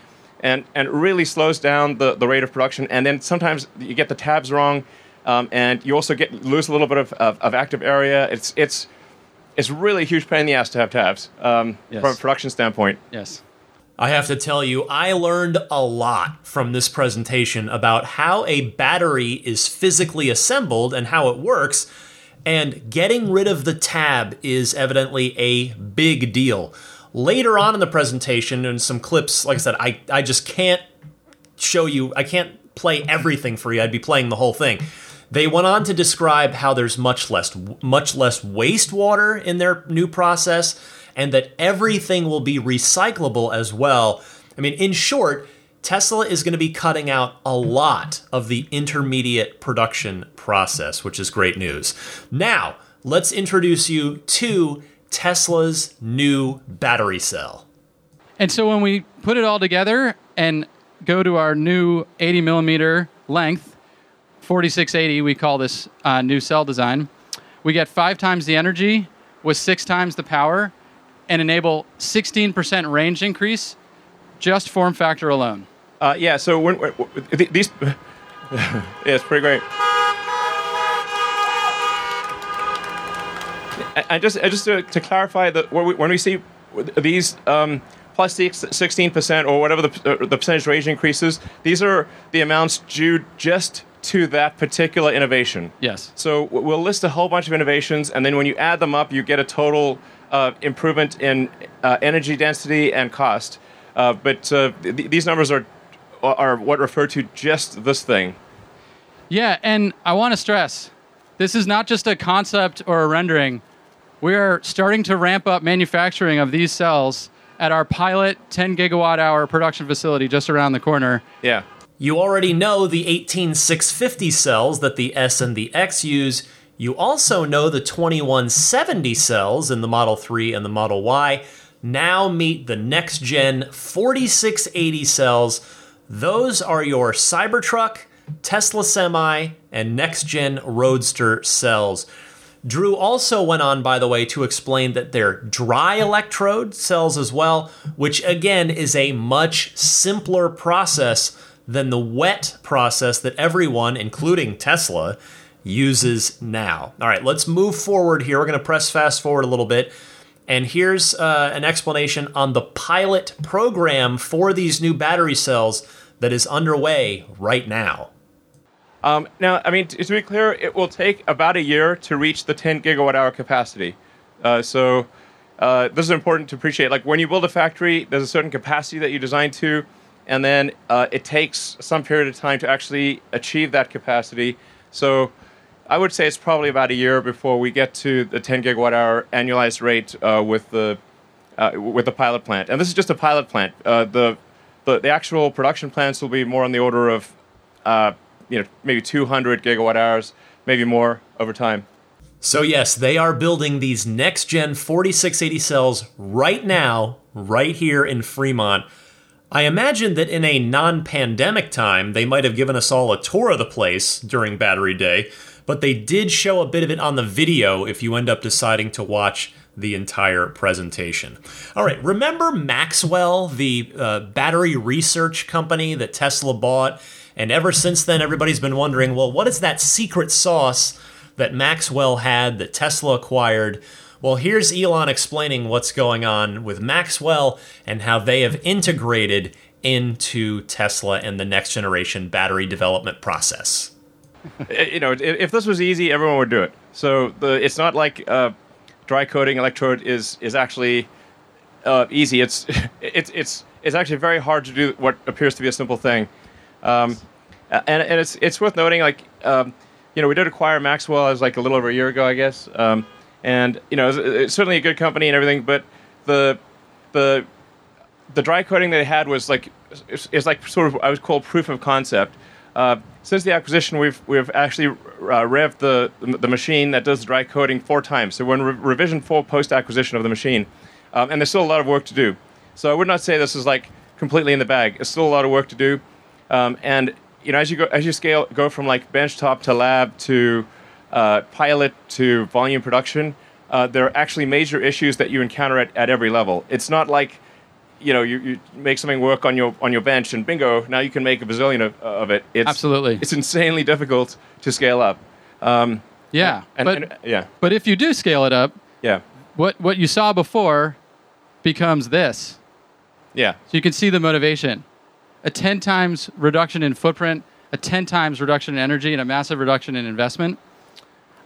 and and it really slows down the, the rate of production. And then sometimes you get the tabs wrong, um, and you also get lose a little bit of, of, of, active area. It's it's it's really a huge pain in the ass to have tabs um, yes. from a production standpoint. Yes. I have to tell you, I learned a lot from this presentation about how a battery is physically assembled and how it works. And getting rid of the tab is evidently a big deal. Later on in the presentation, and some clips, like I said, I, I just can't show you, I can't play everything for you. I'd be playing the whole thing. They went on to describe how there's much less much less wastewater in their new process and that everything will be recyclable as well. I mean, in short, Tesla is going to be cutting out a lot of the intermediate production process, which is great news. Now, let's introduce you to Tesla's new battery cell. And so when we put it all together and go to our new 80 millimeter length, 4680, we call this uh, new cell design, we get five times the energy with six times the power and enable 16% range increase just form factor alone. Uh, yeah. So when, when th- these, yeah, it's pretty great. I I just, I just to, to clarify that when we, when we see these um, plus the sixteen percent or whatever the, uh, the percentage range increases, these are the amounts due just to that particular innovation. Yes. So we'll list a whole bunch of innovations, and then when you add them up, you get a total uh, improvement in uh, energy density and cost. Uh, but uh, th- these numbers are are what refer to just this thing. Yeah, and I want to stress this is not just a concept or a rendering. We are starting to ramp up manufacturing of these cells at our pilot 10 gigawatt hour production facility just around the corner. Yeah. You already know the 18650 cells that the S and the X use. You also know the 2170 cells in the Model 3 and the Model Y. Now meet the next gen 4680 cells. Those are your Cybertruck, Tesla Semi, and next gen Roadster cells. Drew also went on, by the way, to explain that they're dry electrode cells as well, which again is a much simpler process than the wet process that everyone, including Tesla, uses now. All right, let's move forward here. We're going to press fast forward a little bit. And here's uh, an explanation on the pilot program for these new battery cells that is underway right now. Um, now, I mean, t- to be clear, it will take about a year to reach the 10 gigawatt hour capacity. Uh, so uh, this is important to appreciate. Like when you build a factory, there's a certain capacity that you design to, and then uh, it takes some period of time to actually achieve that capacity. So I would say it's probably about a year before we get to the 10 gigawatt hour annualized rate uh, with the uh, with the pilot plant. And this is just a pilot plant. Uh, the, the the actual production plants will be more on the order of uh, you know maybe 200 gigawatt hours, maybe more over time. So, yes, they are building these next gen 4680 cells right now, right here in Fremont. I imagine that in a non pandemic time, they might have given us all a tour of the place during Battery Day, but they did show a bit of it on the video if you end up deciding to watch the entire presentation. All right, remember Maxwell, the uh, battery research company that Tesla bought? And ever since then, everybody's been wondering well, what is that secret sauce that Maxwell had that Tesla acquired? Well, here's Elon explaining what's going on with Maxwell and how they have integrated into Tesla and the next generation battery development process. You know, if, this was easy, everyone would do it. So the it's not like uh, dry coating electrode is is actually uh, easy. It's it's it's it's actually very hard to do what appears to be a simple thing. Um, and and it's it's worth noting, like um, you know, we did acquire Maxwell as like a little over a year ago, I guess. Um, and you know, it's, it's certainly a good company and everything, but the the the dry coating they had was like is like sort of I would call proof of concept. Uh, since the acquisition, we've we've actually uh, revved the the machine that does dry coating four times. So we're in re- revision four post acquisition of the machine, um, and there's still a lot of work to do. So I would not say this is like completely in the bag. It's still a lot of work to do, um, and you know as you go as you scale go from like benchtop to lab to uh, pilot to volume production, uh, there are actually major issues that you encounter at, at every level. It's not like you know you, you make something work on your on your bench and bingo now you can make a bazillion of, of it. It's, Absolutely. it's insanely difficult to scale up. Um, Yeah, and, but and- yeah, but if you do scale it up, yeah, what what you saw before becomes this. yeah, So you can see the motivation. A 10 times reduction in footprint, a 10 times reduction in energy, and a massive reduction in investment.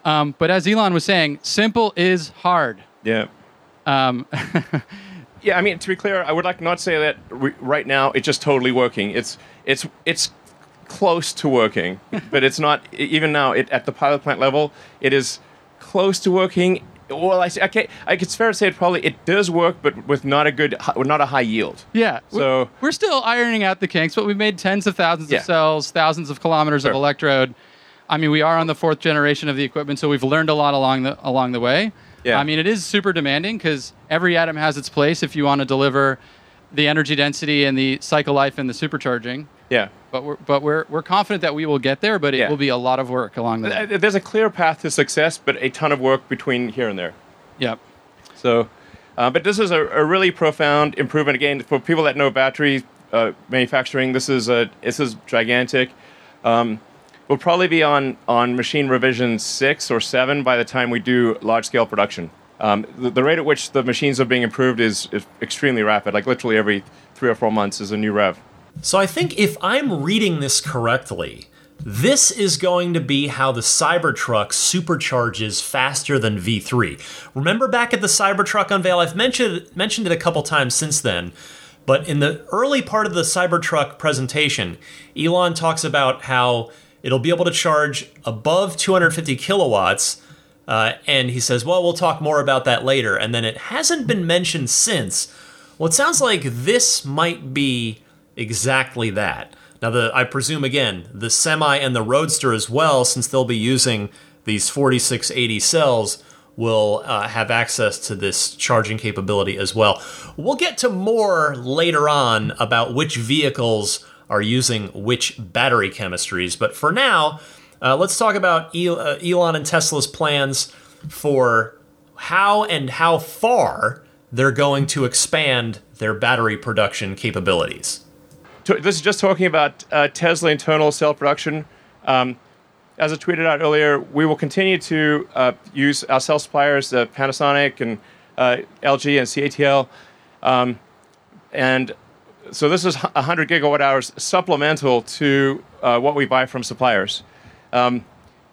Um, but as Elon was saying, simple is hard. yeah. Um, Yeah, I mean to be clear, I would like not say that re- right now it's just totally working. It's it's it's close to working, but it's not even now. It, at the pilot plant level, it is close to working. Well, I, say- okay, I, it's fair to say it probably it does work, but with not a good, with not a high yield. yeah. So- we're still ironing out the kinks, but we've made tens of thousands Yeah. of cells, thousands of kilometers of electrode. I mean, we are on the fourth generation of the equipment, so we've learned a lot along the along the way. Yeah. I mean, it is super demanding because every atom has its place if you want to deliver the energy density and the cycle life and the supercharging. Yeah. But we're but we're we're confident that we will get there, but it Yeah. will be a lot of work along the way. There's a clear path to success, but a ton of work between here and there. Yep. So, Uh, but this is a, a, really profound improvement. Again, for people that know battery uh, manufacturing, this is a this is gigantic. Um, we'll probably be on on machine revision six or seven by the time we do large scale production. Um, the, the, rate at which the machines are being improved is, is extremely rapid. Like literally every three or four months is a new rev. So I think if I'm reading this correctly, this is going to be how the Cybertruck supercharges faster than V3. Remember back at the Cybertruck unveil, I've mentioned mentioned it a couple times since then, but in the early part of the Cybertruck presentation, Elon talks about how it'll be able to charge above 250 kilowatts. Uh, and he says, well, we'll talk more about that later. And then it hasn't been mentioned since. Well, it sounds like this might be exactly that. Now, the I presume again the semi and the roadster as well, since they'll be using these 4680 cells, will uh, have access to this charging capability as well. We'll get to more later on about which vehicles are using which battery chemistries, but for now, uh, let's talk about uh, Elon and Tesla's plans for how and how far they're going to expand their battery production capabilities this is just talking about uh, Tesla internal cell production. Um, as I tweeted out earlier, we will continue to uh, use our cell suppliers, uh, Panasonic and uh, LG and CATL. Um, and so this is 100 gigawatt hours supplemental to uh, what we buy from suppliers. Um,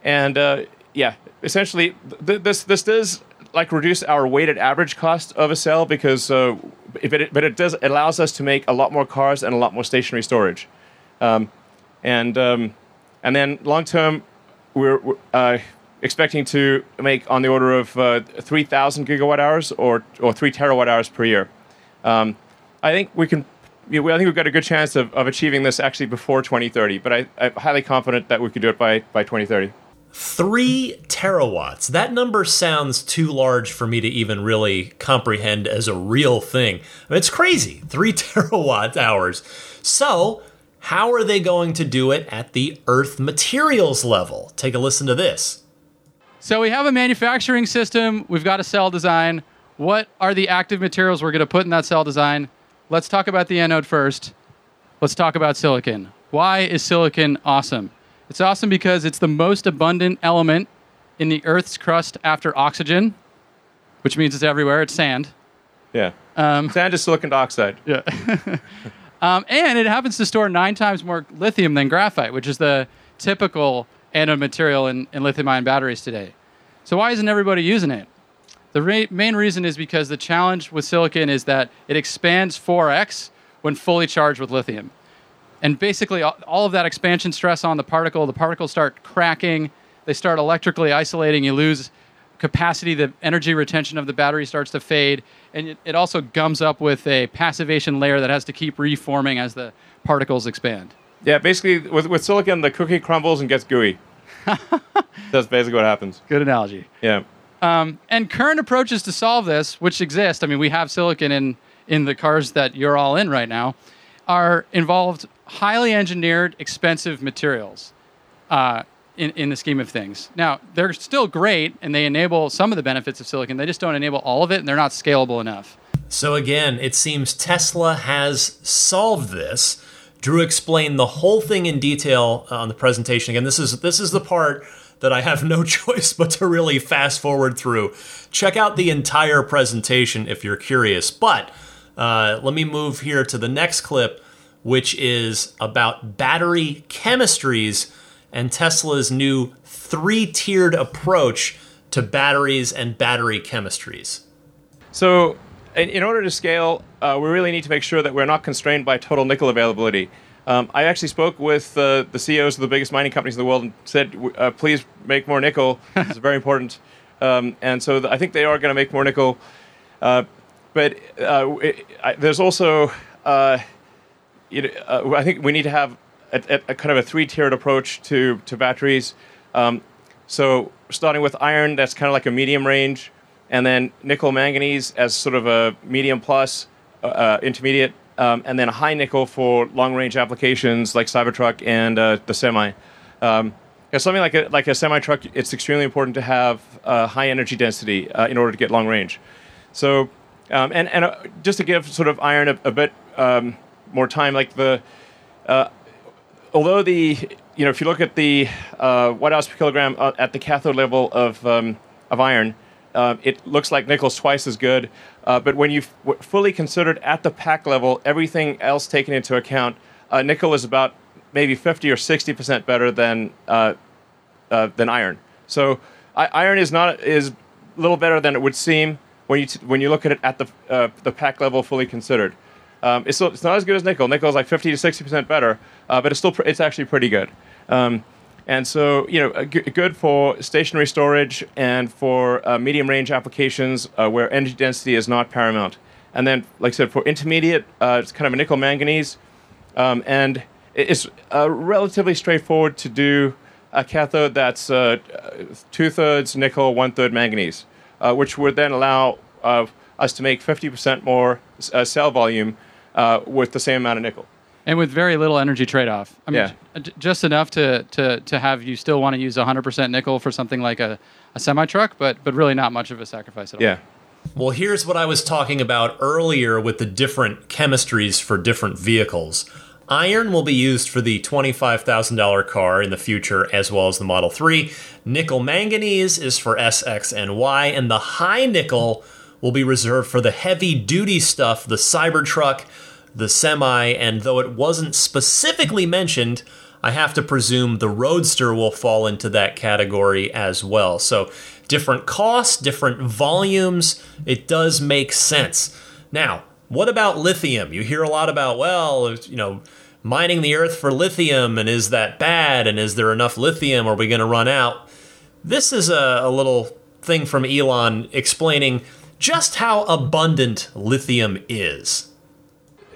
and uh, yeah, essentially, th- this, this does like reduce our weighted average cost of a cell because uh, but it, but it does allows us to make a lot more cars and a lot more stationary storage, um, and um, and then long term, we're uh, expecting to make on the order of uh, three thousand gigawatt hours or or three terawatt hours per year. Um, I think we can. You know, I think we've got a good chance of, of achieving this actually before 2030, but I, I'm highly confident that we could do it by, by 2030. Three terawatts. That number sounds too large for me to even really comprehend as a real thing. I mean, it's crazy. Three terawatt hours. So, how are they going to do it at the Earth materials level? Take a listen to this. So, we have a manufacturing system, we've got a cell design. What are the active materials we're going to put in that cell design? Let's talk about the anode first. Let's talk about silicon. Why is silicon awesome? It's awesome because it's the most abundant element in the Earth's crust after oxygen, which means it's everywhere. It's sand. Yeah. Um, sand is silicon dioxide. Yeah. um, and it happens to store nine times more lithium than graphite, which is the typical anode material in, in lithium ion batteries today. So, why isn't everybody using it? The re- main reason is because the challenge with silicon is that it expands 4x when fully charged with lithium. And basically, all of that expansion stress on the particle, the particles start cracking, they start electrically isolating, you lose capacity, the energy retention of the battery starts to fade, and it also gums up with a passivation layer that has to keep reforming as the particles expand. Yeah, basically, with, with silicon, the cookie crumbles and gets gooey. That's basically what happens. Good analogy. Yeah. Um, and current approaches to solve this, which exist, I mean, we have silicon in, in the cars that you're all in right now, are involved highly engineered, expensive materials uh, in, in the scheme of things. Now, they're still great and they enable some of the benefits of silicon. They just don't enable all of it and they're not scalable enough. So, again, it seems Tesla has solved this. Drew explained the whole thing in detail on the presentation. Again, this is this is the part that I have no choice but to really fast forward through. Check out the entire presentation if you're curious. But uh, let me move here to the next clip which is about battery chemistries and Tesla's new three tiered approach to batteries and battery chemistries. So, in, order to scale, uh, we really need to make sure that we're not constrained by total nickel availability. Um, I actually spoke with uh, the CEOs of the biggest mining companies in the world and said, uh, please make more nickel. it's very important. Um, and so I think they are going to make more nickel. Uh, but uh, it, I, there's also uh, uh, I think we need to have a, a, kind of a three-tiered approach to to batteries. Um, so starting with iron, that's kind of like a medium range, and then nickel manganese as sort of a medium plus, intermediate, um, and then a high nickel for long range applications like Cybertruck and uh, the semi. Um, something like a, like a semi truck, it's extremely important to have uh, high energy density uh, in order to get long range. So Um, and and uh, just to give sort of iron a, a bit um, more time, like the uh, although the you know if you look at the uh, watt hours per kilogram at the cathode level of um, of iron, it looks like nickel's twice as good. Uh, but when you fully considered at the pack level, everything else taken into account, uh, nickel is about maybe 50 or 60 percent better than uh, uh, than iron. So iron is not is a little better than it would seem when you t- when you look at it at the uh, the pack level fully considered. Um, it's, still, it's not as good as nickel. Nickel is like 50 to 60 percent better, uh, but it's still pr- it's actually pretty good. Um, and so, you know, g- good for stationary storage and for uh, medium range applications uh, where energy density is not paramount. And then, like I said, for intermediate, uh, it's kind of a nickel manganese. Um, and it's uh, relatively straightforward to do a cathode that's uh, two thirds nickel, one third manganese, uh, which would then allow us to make 50% more cell volume with the same amount of nickel. And with very little energy trade-off. I mean, Yeah. j- j- just enough to, to, to have you still want to use 100% nickel for something like a, a semi truck, but but really not much of a sacrifice at all. Yeah. Well, here's what I was talking about earlier with the different chemistries for different vehicles. Iron will be used for the $25,000 car in the future as well as the Model 3. Nickel manganese is for SX and Y, and the high nickel will be reserved for the heavy duty stuff, the Cybertruck, the Semi, and though it wasn't specifically mentioned, I have to presume the Roadster will fall into that category as well. So, different costs, different volumes, it does make sense. Now, what about lithium? You hear a lot about, well, you know, mining the earth for lithium, and is that bad? And is there enough lithium? Are we going to run out? This is a, a little thing from Elon explaining just how abundant lithium is.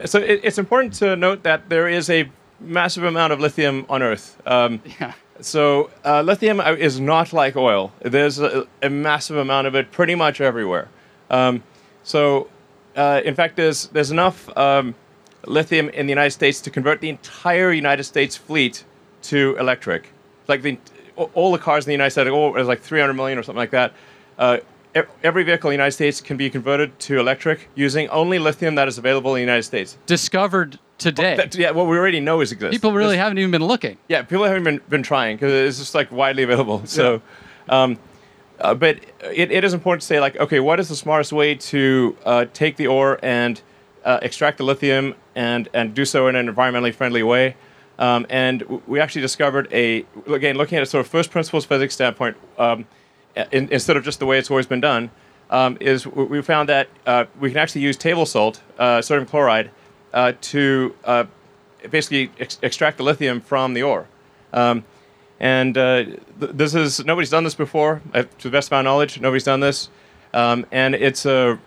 So it, it's important to note that there is a massive amount of lithium on Earth. Um, Yeah. So uh, lithium uh, is not like oil. There's a, a massive amount of it pretty much everywhere. Um, so, uh, in fact, there's there's enough um, lithium in the United States to convert the entire United States fleet to electric. Like the all the cars in the United States, oh, there's like 300 million or something like that. Uh, every vehicle in the United States can be converted to electric using only lithium that is available in the United States. Discovered today. That, yeah, what we already know is exists. People really This- haven't even been looking. yeah, people haven't been, been trying because it's just like widely available. So, um, uh, but it, it is important to say like, okay, what is the smartest way to uh, take the ore and uh, extract the lithium and and do so in an environmentally friendly way? Um, and we actually discovered a again looking at a sort of first principles physics standpoint, um, in, instead of just the way it's always been done, um, is we found that uh, we can actually use table salt, uh, sodium chloride, uh, to uh, basically ex- extract the lithium from the ore. Um, and uh, th- this is nobody's done this before, uh, to the best of my knowledge. Nobody's done this, um, and it's a,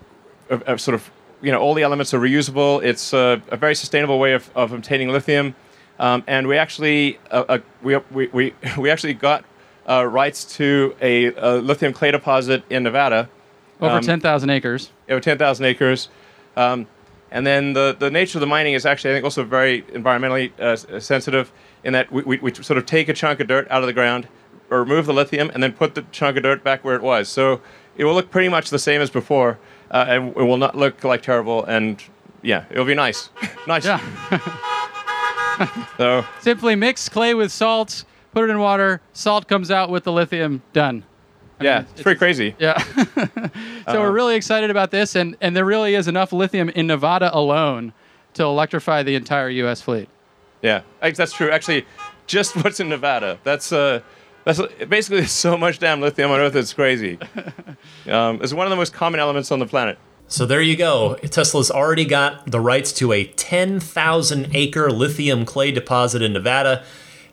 a, a sort of you know all the elements are reusable. It's a, a very sustainable way of, of obtaining lithium, um, and we actually we, we, we we actually got uh, rights to a, a lithium clay deposit in Nevada Over Um, 10,000 acres. over 10,000 acres. Um, and then the, the nature of the mining is actually, I think, also very environmentally uh, sensitive in that we, we, we sort of take a chunk of dirt out of the ground, or remove the lithium, and then put the chunk of dirt back where it was. So it will look pretty much the same as before, uh, and it will not look like terrible. And yeah, it'll be nice. nice. Yeah. So Simply mix clay with salt, put it in water, salt comes out with the lithium, done. yeah, mean, it's pretty crazy. Yeah. so we're really excited about this, and, and there really is enough lithium in Nevada alone to electrify the entire U.S. fleet. Yeah, I- that's true. Actually, just what's in Nevada. That's uh, that's basically so much damn lithium on Earth. It's crazy. um, it's one of the most common elements on the planet. So there you go. Tesla's already got the rights to a 10,000 acre lithium clay deposit in Nevada.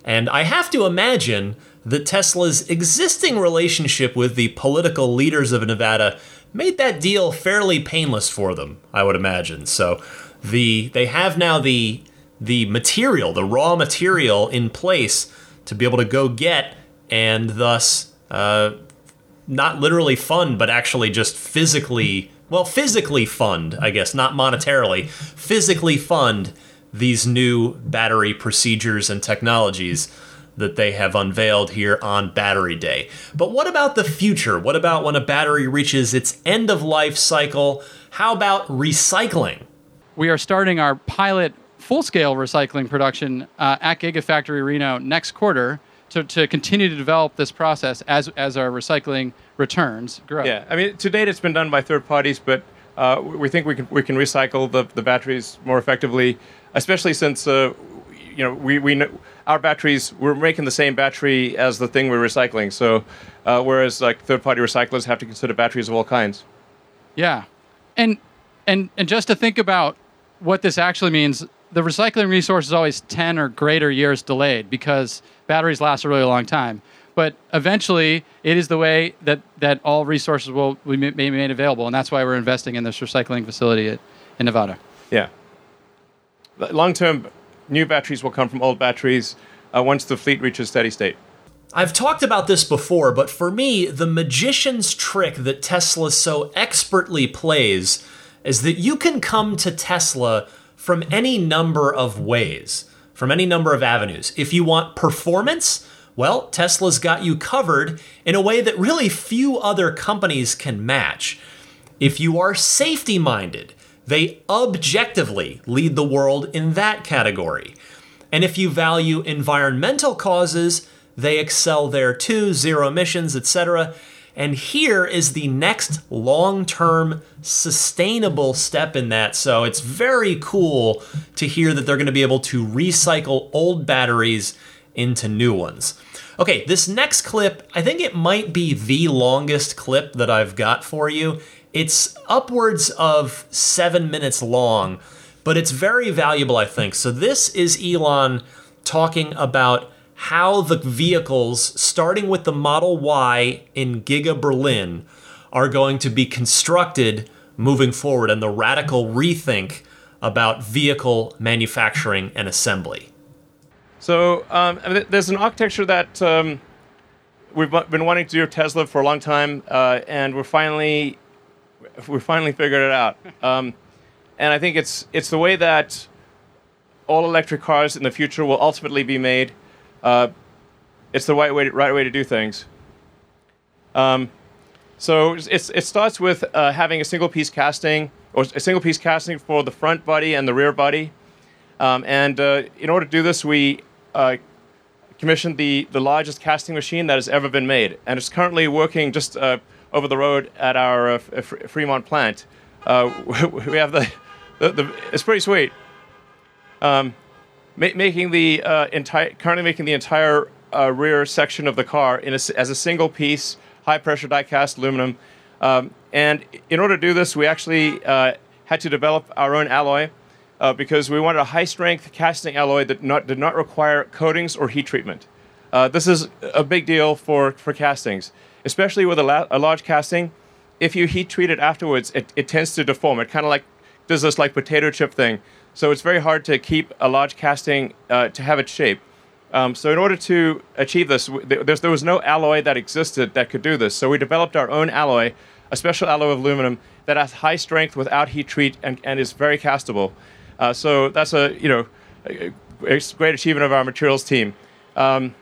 And I have to imagine that Tesla's existing relationship with the political leaders of Nevada made that deal fairly painless for them, I would imagine. So the they have now the the material, the raw material in place to be able to go get and thus uh, not literally fund, but actually just physically, well, physically fund, I guess, not monetarily, physically fund these new battery procedures and technologies that they have unveiled here on Battery Day. But what about the future? What about when a battery reaches its end of life cycle? How about recycling? We are starting our pilot full scale recycling production uh, at Gigafactory Reno next quarter to, to continue to develop this process as, as our recycling returns grow. Yeah, I mean, to date it's been done by third parties, but uh, we think we can we can recycle the, the batteries more effectively, especially since uh, you know we we know our batteries we're making the same battery as the thing we're recycling. So uh, whereas like third party recyclers have to consider batteries of all kinds. Yeah, and and and just to think about what this actually means, the recycling resource is always ten or greater years delayed because batteries last a really long time. But eventually, it is the way that, that all resources will be made available, and that's why we're investing in this recycling facility at, in Nevada. Yeah. Long term, new batteries will come from old batteries uh, once the fleet reaches steady state. I've talked about this before, but for me, the magician's trick that Tesla so expertly plays is that you can come to Tesla from any number of ways, from any number of avenues. If you want performance, well, Tesla's got you covered in a way that really few other companies can match. If you are safety minded, they objectively lead the world in that category. And if you value environmental causes, they excel there too, zero emissions, etc. And here is the next long term sustainable step in that. So it's very cool to hear that they're going to be able to recycle old batteries into new ones. Okay, this next clip, I think it might be the longest clip that I've got for you. It's upwards of seven minutes long, but it's very valuable, I think. So, this is Elon talking about how the vehicles, starting with the Model Y in Giga Berlin, are going to be constructed moving forward and the radical rethink about vehicle manufacturing and assembly. So um, there's an architecture that um, we've been wanting to do Tesla for a long time, uh, and we're finally we finally figured it out. Um, and I think it's it's the way that all electric cars in the future will ultimately be made. Uh, it's the right way to, right way to do things. Um, so it's, it starts with uh, having a single piece casting or a single piece casting for the front body and the rear body. Um, and uh, in order to do this, we uh, commissioned the, the largest casting machine that has ever been made, and it's currently working just uh, over the road at our uh, Fremont plant. Uh, we have the, the, the, it's pretty sweet. Um, ma- making the uh, entire currently making the entire uh, rear section of the car in a, as a single piece, high pressure die cast aluminum. Um, and in order to do this, we actually had to develop our own alloy uh, because we wanted a high strength casting alloy that not, did not require coatings or heat treatment. Uh, this is a big deal for, for castings, especially with a, la- a large casting. If you heat treat it afterwards, it, it tends to deform. It kind of like does this like potato chip thing. So it's very hard to keep a large casting uh, to have its shape. Um, so in order to achieve this, there, was no alloy that existed that could do this. So we developed our own alloy, a special alloy of aluminum that has high strength without heat treat and, and is very castable. Uh, so that's a you know a, a great achievement of our materials team. Um,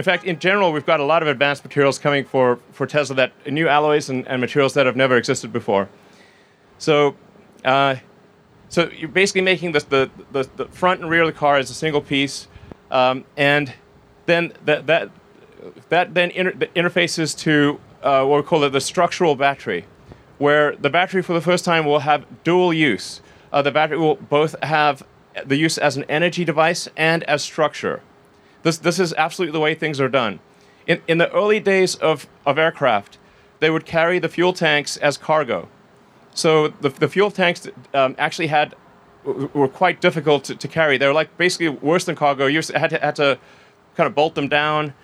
in fact, in general, we've got a lot of advanced materials coming for, for Tesla that new alloys and, and materials that have never existed before. So, uh, so you're basically making this, the, the, the front and rear of the car as a single piece, um, and then that that that then inter- interfaces to uh, what we call it the structural battery, where the battery for the first time will have dual use uh, the battery will both have the use as an energy device and as structure. This, this is absolutely the way things are done. In, in the early days of, of aircraft, they would carry the fuel tanks as cargo. So the, the fuel tanks um, actually had were quite difficult to, to, carry. They were like basically worse than cargo. You had to, had to kind of bolt them down.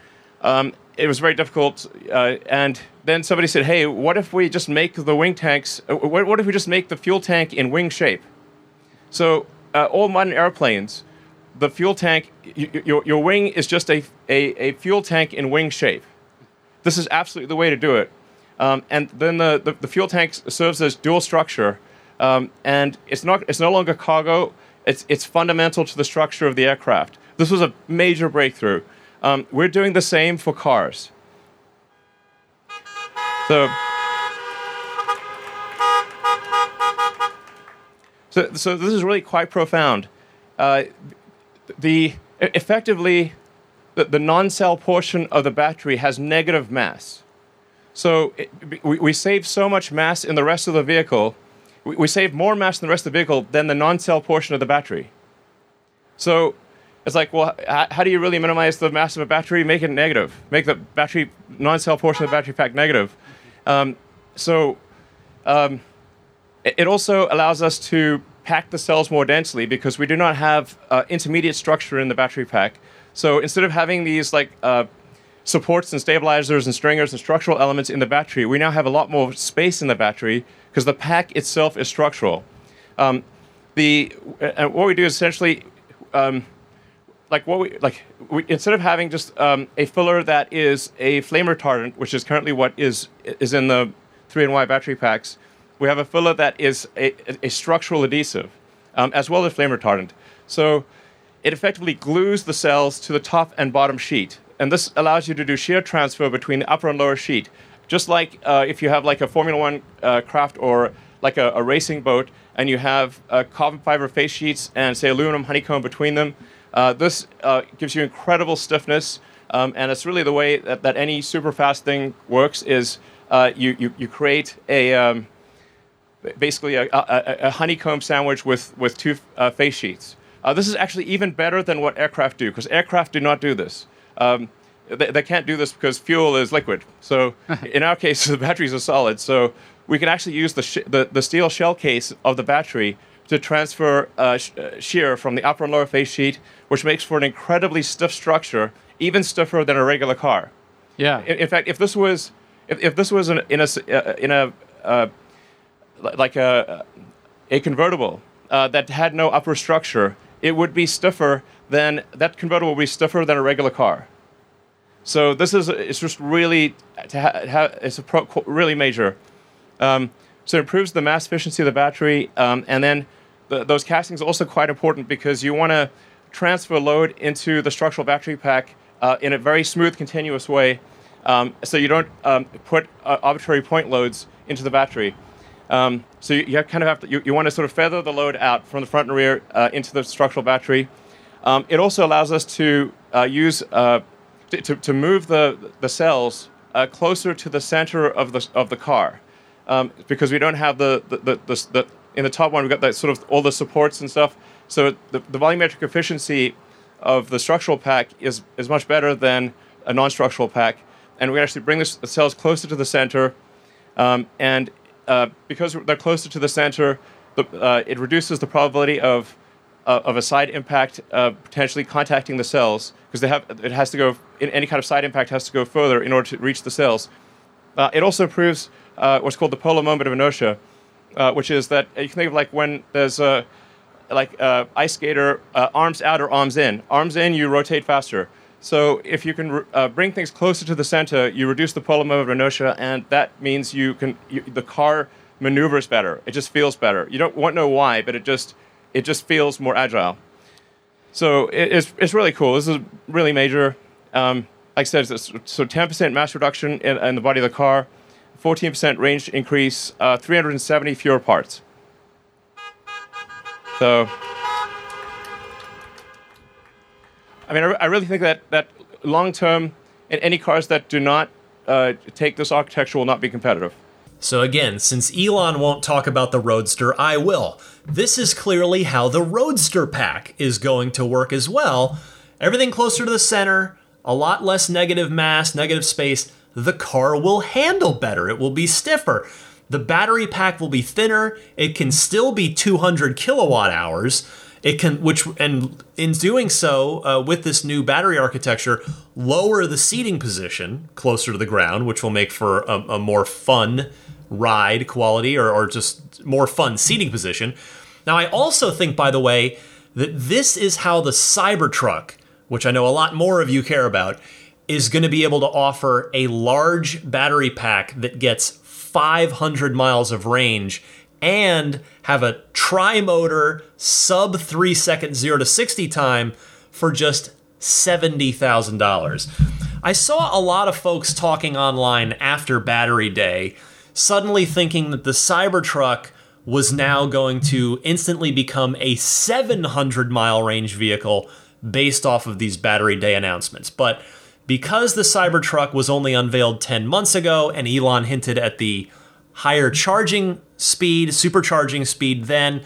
Um, it was very difficult. Uh, and then somebody said, "Hey, what if we just make the wing tanks? Uh, what, what if we just make the fuel tank in wing shape?" So uh, all modern airplanes, the fuel tank, your, your wing is just a, a, a, fuel tank in wing shape. This is absolutely the way to do it. Um, and then the, the, the, fuel tank serves as dual structure, um, and it's, not, it's no longer cargo, it's, it's fundamental to the structure of the aircraft. This was a major breakthrough. Um, we're doing the same for cars. So, so, so this is really quite profound. Uh, the effectively, the, the non-cell portion of the battery has negative mass. So it, we, we save so much mass in the rest of the vehicle. We, we save more mass in the rest of the vehicle than the non-cell portion of the battery. So it's like, well, h- how do you really minimize the mass of a battery? Make it negative. Make the battery non-cell portion of the battery pack negative. Um, so um, it, it also allows us to pack the cells more densely because we do not have uh, intermediate structure in the battery pack. So instead of having these like uh, supports and stabilizers and stringers and structural elements in the battery, we now have a lot more space in the battery because the pack itself is structural. Um, the and what we do is essentially, um, like what we like, we, instead of having just um, a filler that is a flame retardant, which is currently what is is in the three and Y battery packs, we have a filler that is a, a structural adhesive, um, as well as flame retardant. So it effectively glues the cells to the top and bottom sheet and this allows you to do shear transfer between the upper and lower sheet. Just like uh, if you have like a Formula One uh, craft or like a, a, racing boat, and you have uh, carbon fiber face sheets and say aluminum honeycomb between them, uh, this uh, gives you incredible stiffness. Um, and it's really the way that, that any super fast thing works is uh, you, you, you create a um, basically a, a, a, honeycomb sandwich with, with two face sheets. this is actually even better than what aircraft do because aircraft do not do this. Um, they, they, can't do this because fuel is liquid. So in our case, the batteries are solid. So we can actually use the, sh- the, the, steel shell case of the battery to transfer uh, sh- uh, shear from the upper and lower face sheet, which makes for an incredibly stiff structure, even stiffer than a regular car. Yeah. In, in fact, if this was if, if this was an, in a uh, in a uh, like a a convertible uh, that had no upper structure, it would be stiffer than that convertible would be stiffer than a regular car. So this is it's just really to ha, it's a pro, really major. Um, so it improves the mass efficiency of the battery, um, and then the, those castings are also quite important because you want to transfer load into the structural battery pack uh, in a very smooth, continuous way, um, so you don't um, put uh, arbitrary point loads into the battery. Um, so you, you, kind of have to you, you want to sort of feather the load out from the front and rear uh, into the structural battery. Um, it also allows us to uh, use uh, to, to move the the cells uh, closer to the center of the of the car, um, because we don't have the the, the the, the in the top one we've got that sort of all the supports and stuff. So the, the volumetric efficiency of the structural pack is is much better than a non-structural pack, and we actually bring the cells closer to the center, um, and uh, because they're closer to the center, the, uh, it reduces the probability of uh, of a side impact uh, potentially contacting the cells because they have it has to go any kind of side impact has to go further in order to reach the cells. Uh, it also improves what's called the polar moment of inertia, which is that you can think of like when there's a like ice skater arms out or arms in. Arms in, you rotate faster. So if you can bring things closer to the center, you reduce the polar moment of inertia, and that means you can you, the car maneuvers better. It just feels better. You don't want to know why, but it just it just feels more agile. So it, it's, it's really cool. This is really major. Um, like I said, so 10% mass reduction in, in, the body of the car, 14% range increase, uh, 370 fewer parts. So, I mean, I, I really think that, that long term, in any cars that do not uh, take this architecture will not be competitive. So, again, since Elon won't talk about the Roadster, I will. This is clearly how the Roadster pack is going to work as well. Everything closer to the center, a lot less negative mass, negative space. The car will handle better, it will be stiffer. The battery pack will be thinner. It can still be 200 kilowatt hours. It can, which, and in doing so, uh, with this new battery architecture, lower the seating position closer to the ground, which will make for a, a more fun ride quality or, or just more fun seating position. Now, I also think, by the way, that this is how the Cybertruck, which I know a lot more of you care about, is going to be able to offer a large battery pack that gets 500 miles of range and have a tri motor sub three second 0 to 60 time for just $70,000. I saw a lot of folks talking online after Battery Day, suddenly thinking that the Cybertruck was now going to instantly become a 700 mile range vehicle based off of these Battery Day announcements. But because the Cybertruck was only unveiled 10 months ago and Elon hinted at the higher charging speed, supercharging speed then,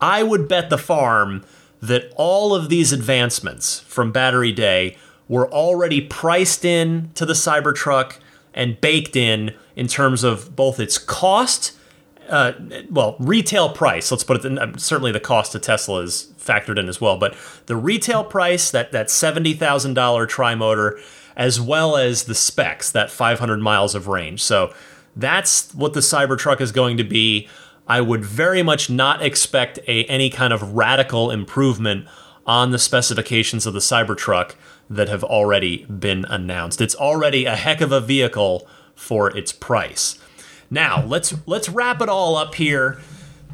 I would bet the farm that all of these advancements from Battery Day were already priced in to the Cybertruck and baked in in terms of both its cost, uh, well, retail price. Let's put it. In, um, certainly, the cost to Tesla is factored in as well, but the retail price that that seventy thousand dollar tri motor, as well as the specs, that five hundred miles of range. So that's what the Cybertruck is going to be. I would very much not expect a, any kind of radical improvement on the specifications of the Cybertruck that have already been announced. It's already a heck of a vehicle for its price. Now, let's let's wrap it all up here.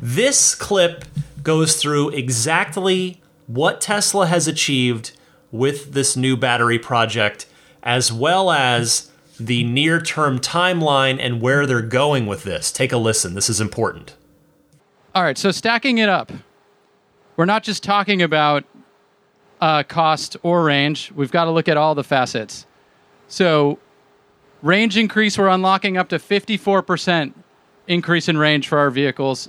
This clip goes through exactly what Tesla has achieved with this new battery project as well as the near-term timeline and where they're going with this. Take a listen. This is important. All right, so stacking it up, we're not just talking about uh, cost or range. We've got to look at all the facets. So, range increase, we're unlocking up to 54% increase in range for our vehicles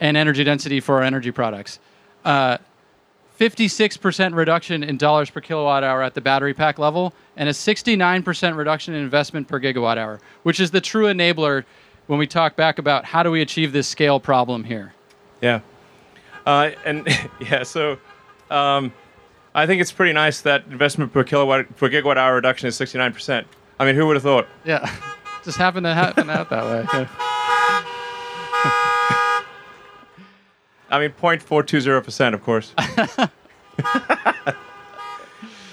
and energy density for our energy products. Uh, 56% reduction in dollars per kilowatt hour at the battery pack level, and a 69% reduction in investment per gigawatt hour, which is the true enabler when we talk back about how do we achieve this scale problem here. Yeah. Uh, and yeah, so um, I think it's pretty nice that investment per kilowatt per gigawatt hour reduction is 69%. I mean, who would have thought? Yeah, just happened to happen out that way. Yeah. I mean, 0.420%, of course.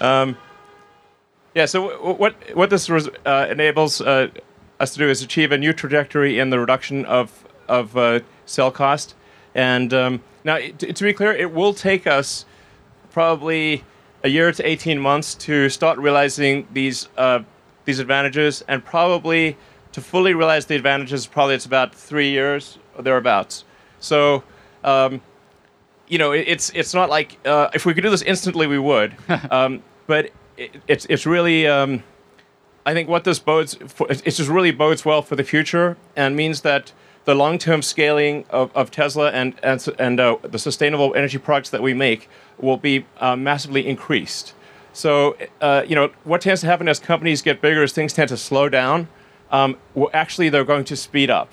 um, yeah, so w- what, what this res- uh, enables uh, us to do is achieve a new trajectory in the reduction of, of uh, cell cost. And um, now, to, to be clear, it will take us probably a year to 18 months to start realizing these, uh, these advantages, and probably to fully realize the advantages, probably it's about three years or thereabouts. So, um, you know, it, it's it's not like uh, if we could do this instantly, we would. um, but it, it's it's really, um, I think what this bodes, for, it just really bodes well for the future, and means that the long-term scaling of, of Tesla and and and uh, the sustainable energy products that we make will be uh, massively increased. So, uh, you know, what tends to happen as companies get bigger is things tend to slow down. Um, well, actually, they're going to speed up.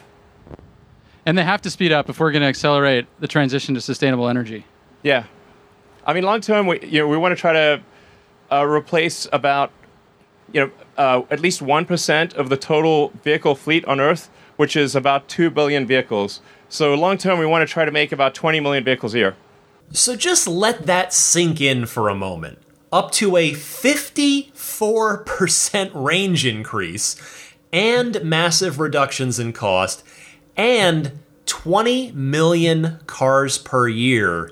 And they have to speed up if we're going to accelerate the transition to sustainable energy. Yeah, I mean, long term, we you know we want to try to uh, replace about you know uh, at least one percent of the total vehicle fleet on Earth, which is about two billion vehicles. So long term, we want to try to make about twenty million vehicles a year. So just let that sink in for a moment. Up to a 54% range increase and massive reductions in cost and 20 million cars per year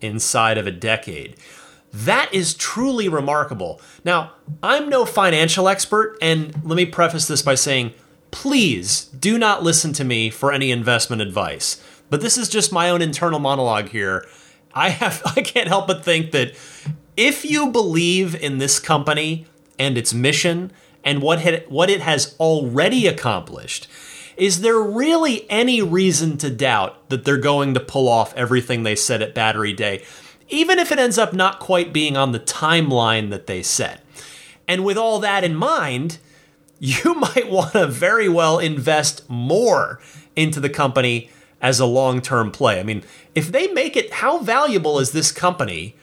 inside of a decade. That is truly remarkable. Now, I'm no financial expert, and let me preface this by saying please do not listen to me for any investment advice. But this is just my own internal monologue here. I have I can't help but think that if you believe in this company and its mission and what had, what it has already accomplished, is there really any reason to doubt that they're going to pull off everything they said at Battery Day, even if it ends up not quite being on the timeline that they set? And with all that in mind, you might want to very well invest more into the company as a long term play. I mean, if they make it, how valuable is this company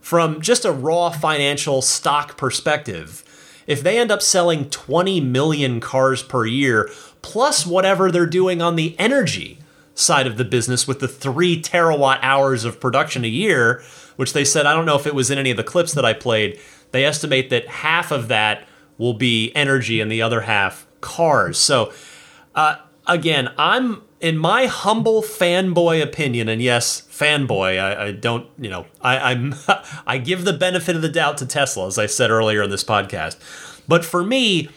from just a raw financial stock perspective? If they end up selling 20 million cars per year, plus whatever they're doing on the energy side of the business with the three terawatt hours of production a year, which they said, I don't know if it was in any of the clips that I played, they estimate that half of that will be energy and the other half cars. So, uh, again, I'm in my humble fanboy opinion, and yes, fanboy, I, I don't, you know, I, I'm, I give the benefit of the doubt to Tesla, as I said earlier in this podcast. But for me,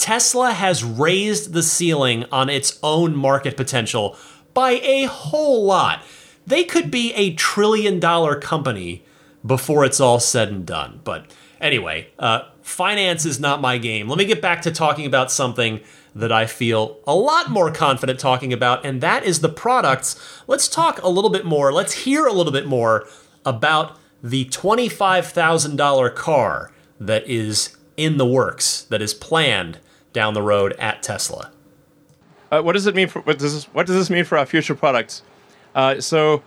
Tesla has raised the ceiling on its own market potential by a whole lot. They could be a trillion dollar company before it's all said and done. But anyway, uh, finance is not my game. Let me get back to talking about something that I feel a lot more confident talking about, and that is the products. Let's talk a little bit more, let's hear a little bit more about the $25,000 car that is in the works, that is planned down the road at Tesla. Uh, what does it mean for what does this, what does this mean for our future products? Uh, so,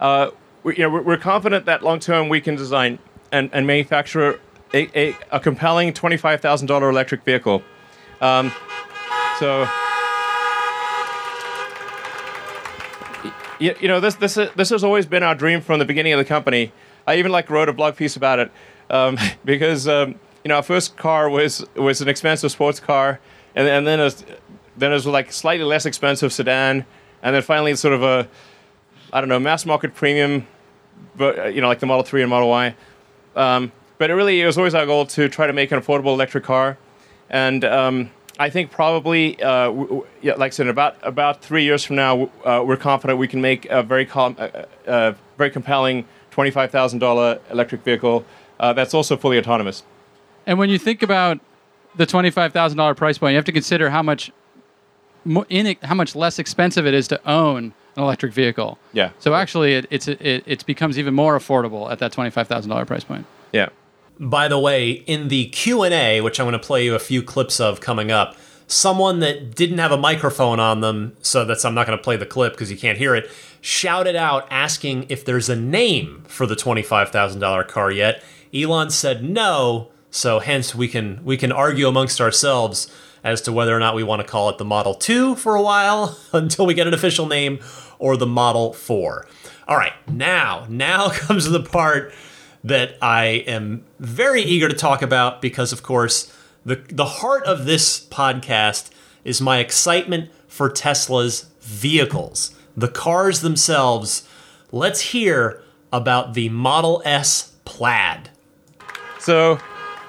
uh, we, you know, we're, confident that long term we can design and, and manufacture a, a, a compelling twenty five thousand dollar electric vehicle. Um, so, you, you know, this this this has always been our dream from the beginning of the company. I even like wrote a blog piece about it um, because um, you know our first car was was an expensive sports car, and and then was, then it was like slightly less expensive sedan, and then finally sort of a I don't know mass market premium, but uh, you know like the Model Three and Model Y. Um, but it really it was always our goal to try to make an affordable electric car, and um, I think probably, uh, w- w- yeah, like I said, about about three years from now, uh, we're confident we can make a very com- uh, uh, very compelling twenty five thousand dollar electric vehicle that's also fully autonomous. And when you think about the twenty-five thousand dollar price point, you have to consider how much mo- in it, how much less expensive it is to own an electric vehicle. Yeah. So actually, it, it's it, it becomes even more affordable at that twenty-five thousand dollar price point. Yeah. By the way, in the Q&A, which I'm going to play you a few clips of coming up, someone that didn't have a microphone on them, so that's I'm not going to play the clip because you can't hear it, shouted out asking if there's a name for the $25,000 car yet. Elon said no, so hence we can we can argue amongst ourselves as to whether or not we want to call it the Model 2 for a while until we get an official name or the Model 4. All right, now now comes the part that I am very eager to talk about because, of course, the, the heart of this podcast is my excitement for Tesla's vehicles, the cars themselves. Let's hear about the Model S Plaid. So,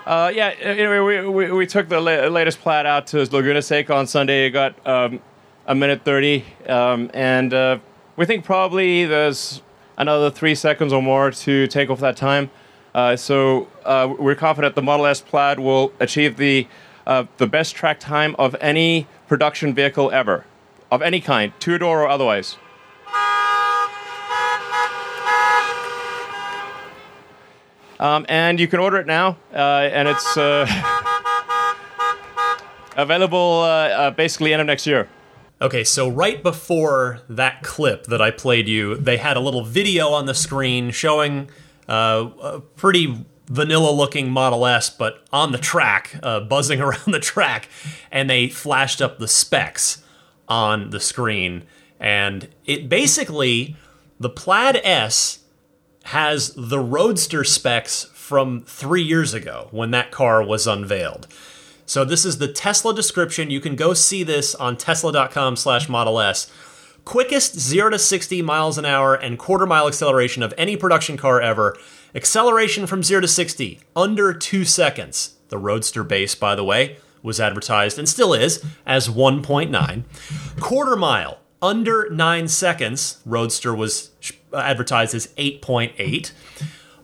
uh, yeah, anyway, we, we, we took the la- latest Plaid out to Laguna Seca on Sunday. It got um, a minute 30. Um, and uh, we think probably there's another three seconds or more to take off that time. Uh, so uh, we're confident the Model S Plaid will achieve the, uh, the best track time of any production vehicle ever, of any kind, two door or otherwise. Um, and you can order it now, uh, and it's uh, available uh, uh, basically end of next year. Okay, so right before that clip that I played you, they had a little video on the screen showing uh, a pretty vanilla looking Model S, but on the track, uh, buzzing around the track, and they flashed up the specs on the screen. And it basically, the Plaid S has the Roadster specs from three years ago when that car was unveiled. So this is the Tesla description. You can go see this on tesla.com slash Model S. Quickest 0 to 60 miles an hour and quarter mile acceleration of any production car ever. Acceleration from 0 to 60 under 2 seconds. The Roadster base, by the way, was advertised and still is as 1.9. Quarter mile under 9 seconds. Roadster was advertised as 8.8.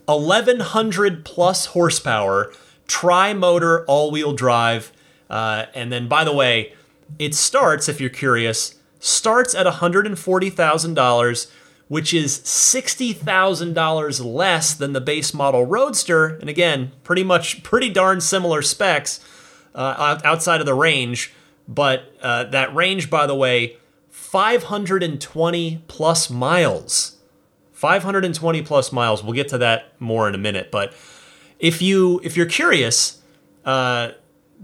1100 plus horsepower, tri motor, all wheel drive. Uh, and then, by the way, it starts, if you're curious, starts at $140,000, which is $60,000 less than the base model Roadster. And again, pretty much pretty darn similar specs uh, outside of the range. But uh, that range, by the way, 520 plus miles. 520 plus miles. We'll get to that more in a minute. But if you if you're curious, uh,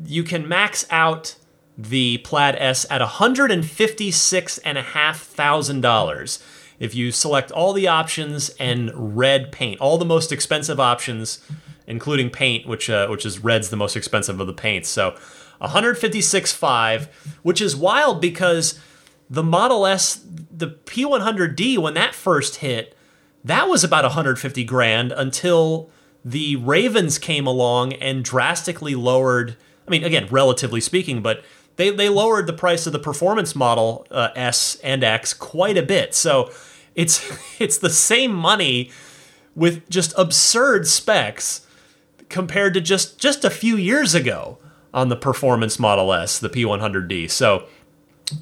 you can max out the Plaid S at $156,500 if you select all the options and red paint, all the most expensive options, including paint, which uh, which is red's the most expensive of the paints. So 156.5, which is wild because the Model S, the P100D, when that first hit, that was about 150 grand until the Ravens came along and drastically lowered. I mean, again, relatively speaking, but they, they lowered the price of the performance model uh, S and X quite a bit. So it's it's the same money with just absurd specs compared to just just a few years ago on the performance Model S, the P100D. So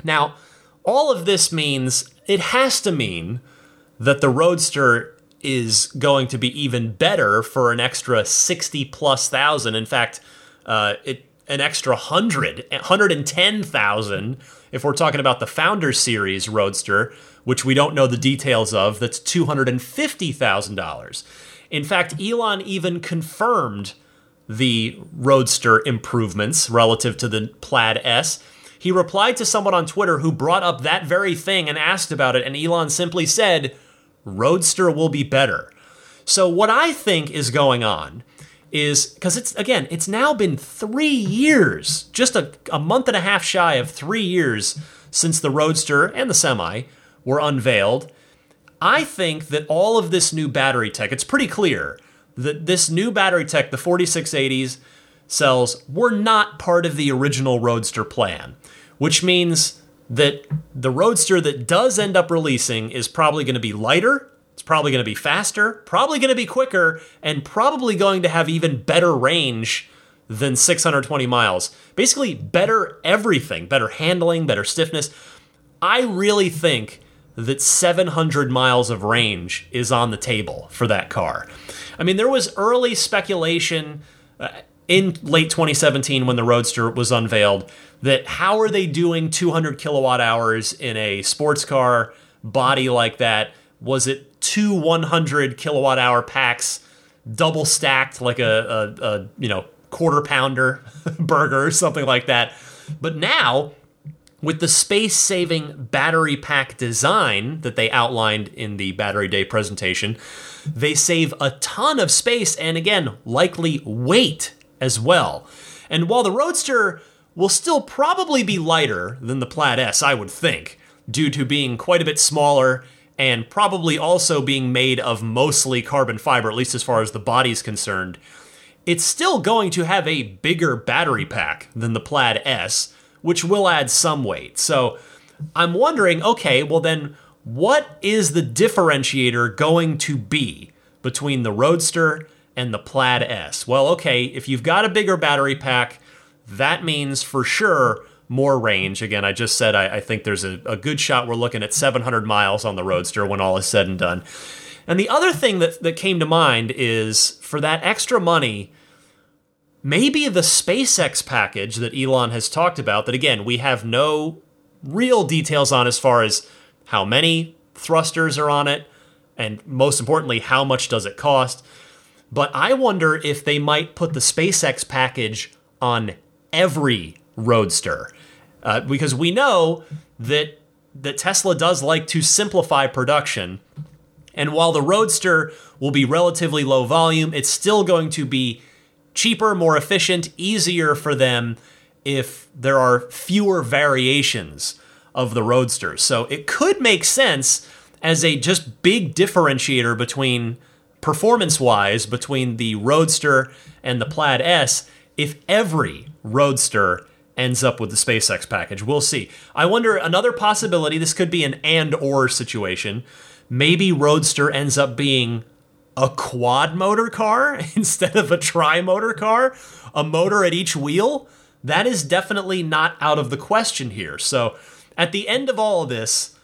now all of this means it has to mean that the Roadster is going to be even better for an extra 60 plus thousand. In fact, uh, it an extra 100, 110,000 if we're talking about the Founder Series Roadster, which we don't know the details of, that's $250,000. In fact, Elon even confirmed the Roadster improvements relative to the Plaid S. He replied to someone on Twitter who brought up that very thing and asked about it, and Elon simply said, Roadster will be better. So, what I think is going on is because it's, again, it's now been three years, just a, a month and a half shy of three years since the Roadster and the Semi were unveiled. I think that all of this new battery tech, it's pretty clear that this new battery tech, the 4680s cells, were not part of the original Roadster plan, which means that the Roadster that does end up releasing is probably going to be lighter, it's probably going to be faster, probably going to be quicker, and probably going to have even better range than 620 miles. Basically, better everything, better handling, better stiffness. I really think that 700 miles of range is on the table for that car. I mean, there was early speculation uh, in late 2017 when the Roadster was unveiled that how are they doing 200 kilowatt hours in a sports car body like that? Was it two 100 kilowatt hour packs double stacked like a, a, a you know quarter pounder burger or something like that? But now with the space saving battery pack design that they outlined in the Battery Day presentation, they save a ton of space and again, likely weight as well. And while the Roadster will still probably be lighter than the Plaid S, I would think, due to being quite a bit smaller and probably also being made of mostly carbon fiber, at least as far as the body's concerned, it's still going to have a bigger battery pack than the Plaid S, which will add some weight. So I'm wondering okay, well, then what is the differentiator going to be between the Roadster and the Plaid S? Well, okay, if you've got a bigger battery pack, that means for sure more range. Again, I just said I, I think there's a, a good shot we're looking at 700 miles on the Roadster when all is said and done. And the other thing that, that came to mind is for that extra money, maybe the SpaceX package that Elon has talked about, that again, we have no real details on as far as how many thrusters are on it, and most importantly, how much does it cost. But I wonder if they might put the SpaceX package on every Roadster. Uh, because we know that that Tesla does like to simplify production. And while the Roadster will be relatively low volume, it's still going to be cheaper, more efficient, easier for them if there are fewer variations of the Roadster. So it could make sense as a just big differentiator between performance wise between the Roadster and the Plaid S if every Roadster ends up with the SpaceX package. We'll see. I wonder another possibility this could be an and or situation. Maybe Roadster ends up being a quad motor car instead of a tri motor car, a motor at each wheel. That is definitely not out of the question here. So, at the end of all of this,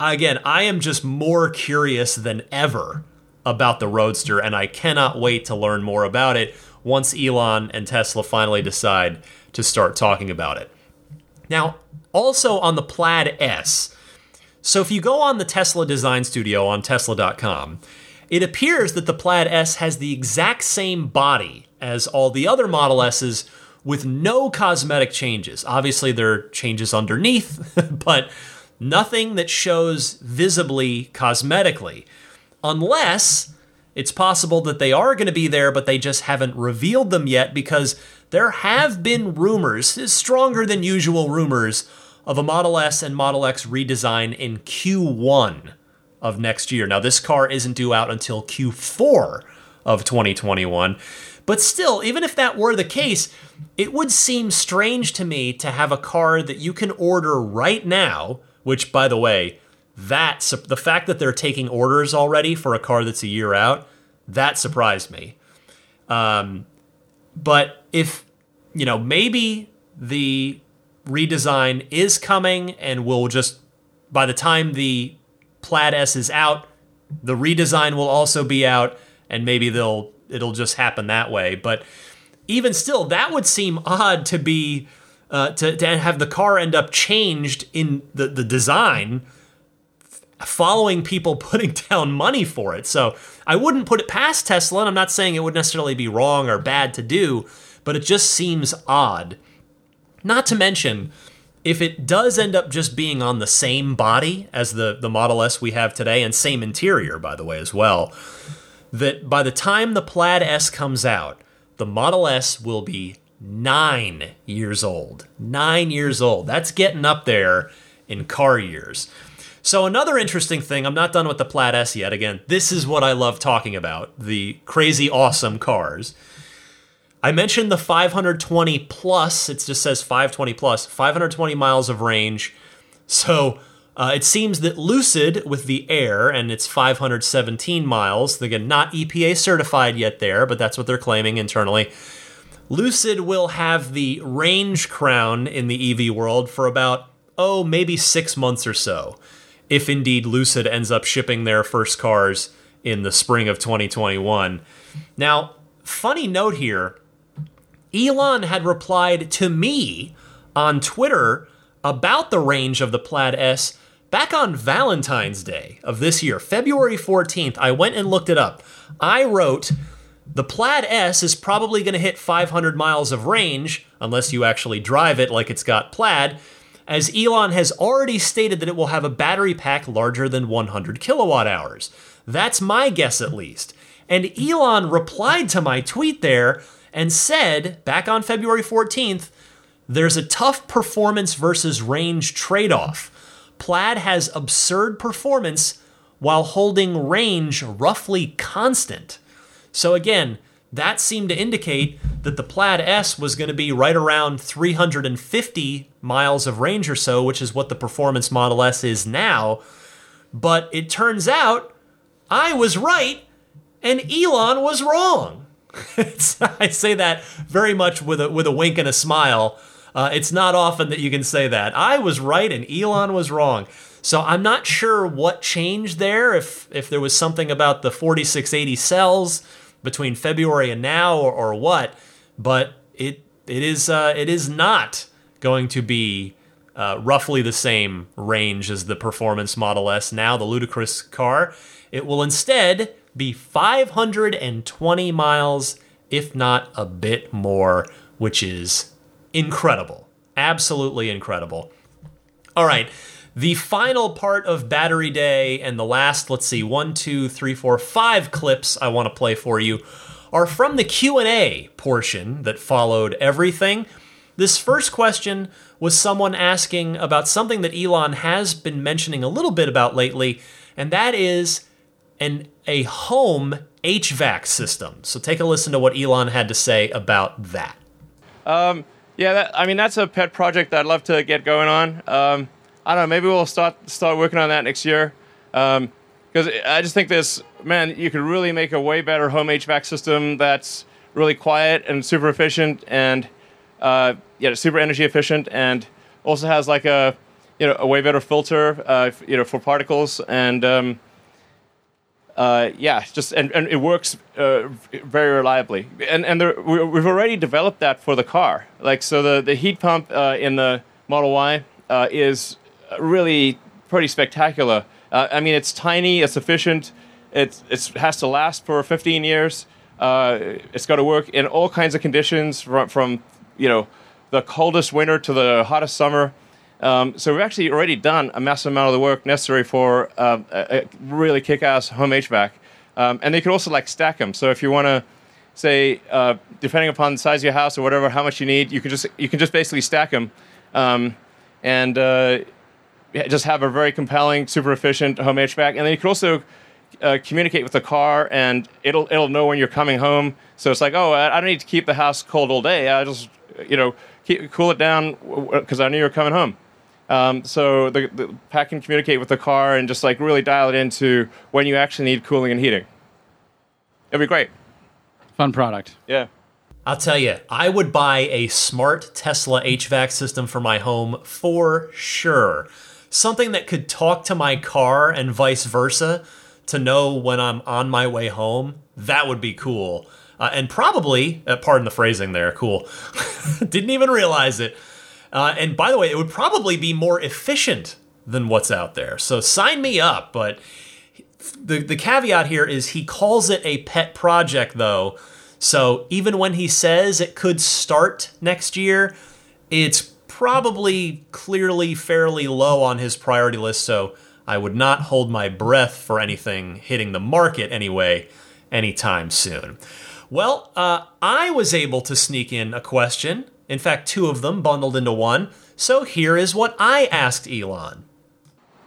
again, I am just more curious than ever about the Roadster, and I cannot wait to learn more about it once Elon and Tesla finally decide to start talking about it. Now, also on the Plaid S, so if you go on the Tesla Design Studio on Tesla.com, it appears that the Plaid S has the exact same body as all the other Model S's with no cosmetic changes. Obviously, there are changes underneath, but nothing that shows visibly cosmetically, unless it's possible that they are going to be there, but they just haven't revealed them yet because there have been rumors, stronger than usual rumors, of a Model S and Model X redesign in Q1 of next year. Now, this car isn't due out until Q4 of 2021. But still, even if that were the case, it would seem strange to me to have a car that you can order right now, which, by the way, that the fact that they're taking orders already for a car that's a year out, that surprised me. Um, but if you know, maybe the redesign is coming, and we'll just by the time the Plaid S is out, the redesign will also be out, and maybe they'll it'll just happen that way. But even still, that would seem odd to be uh, to to have the car end up changed in the the design following people putting down money for it. So I wouldn't put it past Tesla, and I'm not saying it would necessarily be wrong or bad to do, but it just seems odd. Not to mention, if it does end up just being on the same body as the, the Model S we have today, and same interior, by the way, as well, that by the time the Plaid S comes out, the Model S will be nine years old. Nine years old. That's getting up there in car years. So, another interesting thing, I'm not done with the Plaid S yet. Again, this is what I love talking about the crazy awesome cars. I mentioned the 520 plus, it just says 520 plus, 520 miles of range. So, uh, it seems that Lucid with the Air and its 517 miles, again, not EPA certified yet there, but that's what they're claiming internally. Lucid will have the range crown in the EV world for about, oh, maybe six months or so if indeed Lucid ends up shipping their first cars in the spring of 2021. Now, funny note here Elon had replied to me on Twitter about the range of the Plaid S back on Valentine's Day of this year, February 14th. I went and looked it up. I wrote, the Plaid S is probably going to hit 500 miles of range, unless you actually drive it like it's got Plaid, as Elon has already stated that it will have a battery pack larger than 100 kilowatt hours. That's my guess, at least. And Elon replied to my tweet there and said, back on February 14th, there's a tough performance versus range trade off. Plaid has absurd performance while holding range roughly constant. So, again, that seemed to indicate that the Plaid S was going to be right around 350 miles of range or so, which is what the Performance Model S is now. But it turns out I was right and Elon was wrong. I say that very much with a, with a wink and a smile. Uh, it's not often that you can say that. I was right and Elon was wrong. So I'm not sure what changed there, if, if there was something about the 4680 cells between February and now or, or what, but it it is uh, it is not going to be uh, roughly the same range as the Performance Model S now, the ludicrous car. It will instead be 520 miles, if not a bit more, which is incredible. Absolutely incredible. All right. The final part of Battery Day and the last, let's see, one, two, three, four, five clips I want to play for you are from the Q&A portion that followed everything. This first question was someone asking about something that Elon has been mentioning a little bit about lately, and that is an a home HVAC system. So take a listen to what Elon had to say about that. Um, yeah, that, I mean that's a pet project that I'd love to get going on. Um, I don't know. Maybe we'll start start working on that next year. Because um, I just think this, man, you could really make a way better home HVAC system that's really quiet and super efficient and uh, yeah, super energy efficient and also has like a you know a way better filter uh, you know for particles and um, uh, yeah, just and, and it works uh, very reliably. And and there, we, have already developed that for the car. Like so, the the heat pump uh, in the Model Y uh, is really pretty spectacular. Uh, I mean, it's tiny, it's efficient, it it has to last for 15 years. Uh, it's got to work in all kinds of conditions, from, from you know the coldest winter to the hottest summer. Um, so we've actually already done a massive amount of the work necessary for uh, a, really kick-ass home HVAC. Um, and they could also like stack them. So if you want to say, uh, depending upon the size of your house or whatever, how much you need, you can just you can just basically stack them. Um, and uh, just have a very compelling, super efficient home HVAC. And then you can also uh, communicate with the car, and it'll it'll know when you're coming home. So it's like, oh, I, I don't need to keep the house cold all day. I just you know keep, cool it down because I knew you were coming home. Um, so the, the pack can communicate with the car and just like really dial it into when you actually need cooling and heating. It'd be great. Fun product. Yeah. I'll tell you, I would buy a smart Tesla HVAC system for my home for sure. Something that could talk to my car and vice versa to know when I'm on my way home. That would be cool. Uh, and probably, uh, pardon the phrasing there, cool. Didn't even realize it. Uh, and by the way, it would probably be more efficient than what's out there. So sign me up. But the, the caveat here is he calls it a pet project, though. So even when he says it could start next year, it's probably clearly fairly low on his priority list. So I would not hold my breath for anything hitting the market anyway anytime soon. Well, uh, I was able to sneak in a question. In fact, two of them bundled into one. So here is what I asked Elon.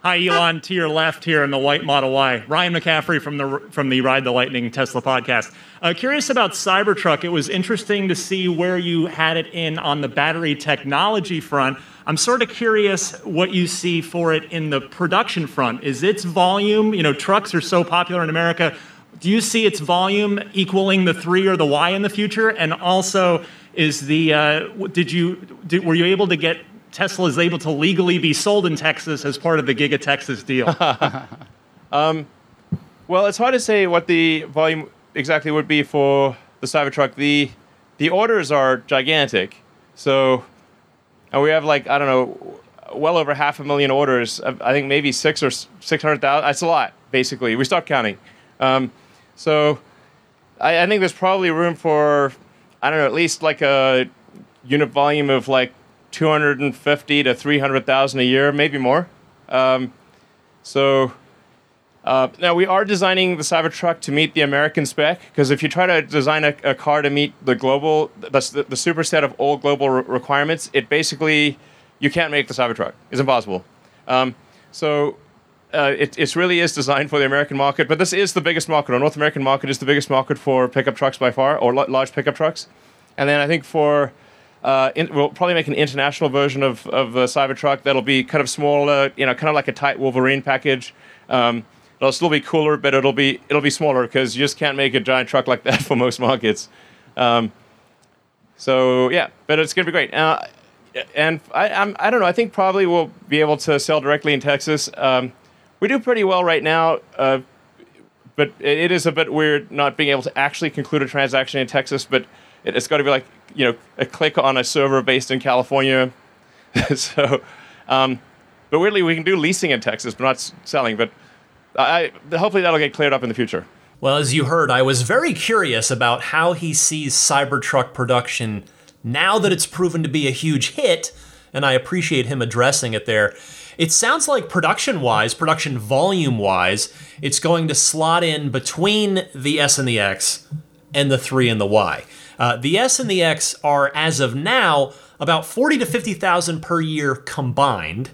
Hi, Elon. To your left here in the white Model Y, Ryan McCaffrey from the from the Ride the Lightning Tesla podcast. Uh, curious about Cybertruck. It was interesting to see where you had it in on the battery technology front. I'm sort of curious what you see for it in the production front. Is its volume? You know, trucks are so popular in America. Do you see its volume equaling the three or the Y in the future? And also, is the uh, did you did, were you able to get Tesla is able to legally be sold in Texas as part of the Giga Texas deal? um, well, it's hard to say what the volume exactly would be for the Cybertruck. The the orders are gigantic, so and we have like I don't know, well over half a million orders. I think maybe six or six hundred thousand. That's a lot, basically. We stopped counting. Um, so I, I think there's probably room for I don't know, at least like a unit volume of like 250 to 300,000 a year, maybe more. Um, so uh, now we are designing the Cybertruck to meet the American spec because if you try to design a, a, car to meet the global, the, the, the superset of all global re- requirements, it basically you can't make the Cybertruck. It's impossible. Um, so uh, it, it really is designed for the American market, but this is the biggest market. Our North American market is the biggest market for pickup trucks by far, or l- large pickup trucks. And then I think for uh, in, we'll probably make an international version of, of the Cybertruck that'll be kind of smaller, you know, kind of like a tight Wolverine package. Um, it'll still be cooler, but it'll be it'll be smaller because you just can't make a giant truck like that for most markets. Um, so yeah, but it's gonna be great. Uh, and I I'm, I don't know. I think probably we'll be able to sell directly in Texas. Um, we do pretty well right now, uh, but it is a bit weird not being able to actually conclude a transaction in Texas. But it, has got to be like you know a click on a server based in California. so, um, but weirdly, we can do leasing in Texas, but not selling. But I, hopefully that'll get cleared up in the future. Well, as you heard, I was very curious about how he sees Cybertruck production now that it's proven to be a huge hit, and I appreciate him addressing it there. It sounds like production wise, production volume wise, it's going to slot in between the S and the X and the 3 and the Y. Uh, the S and the X are, as of now, about 40 to 50,000 per year combined,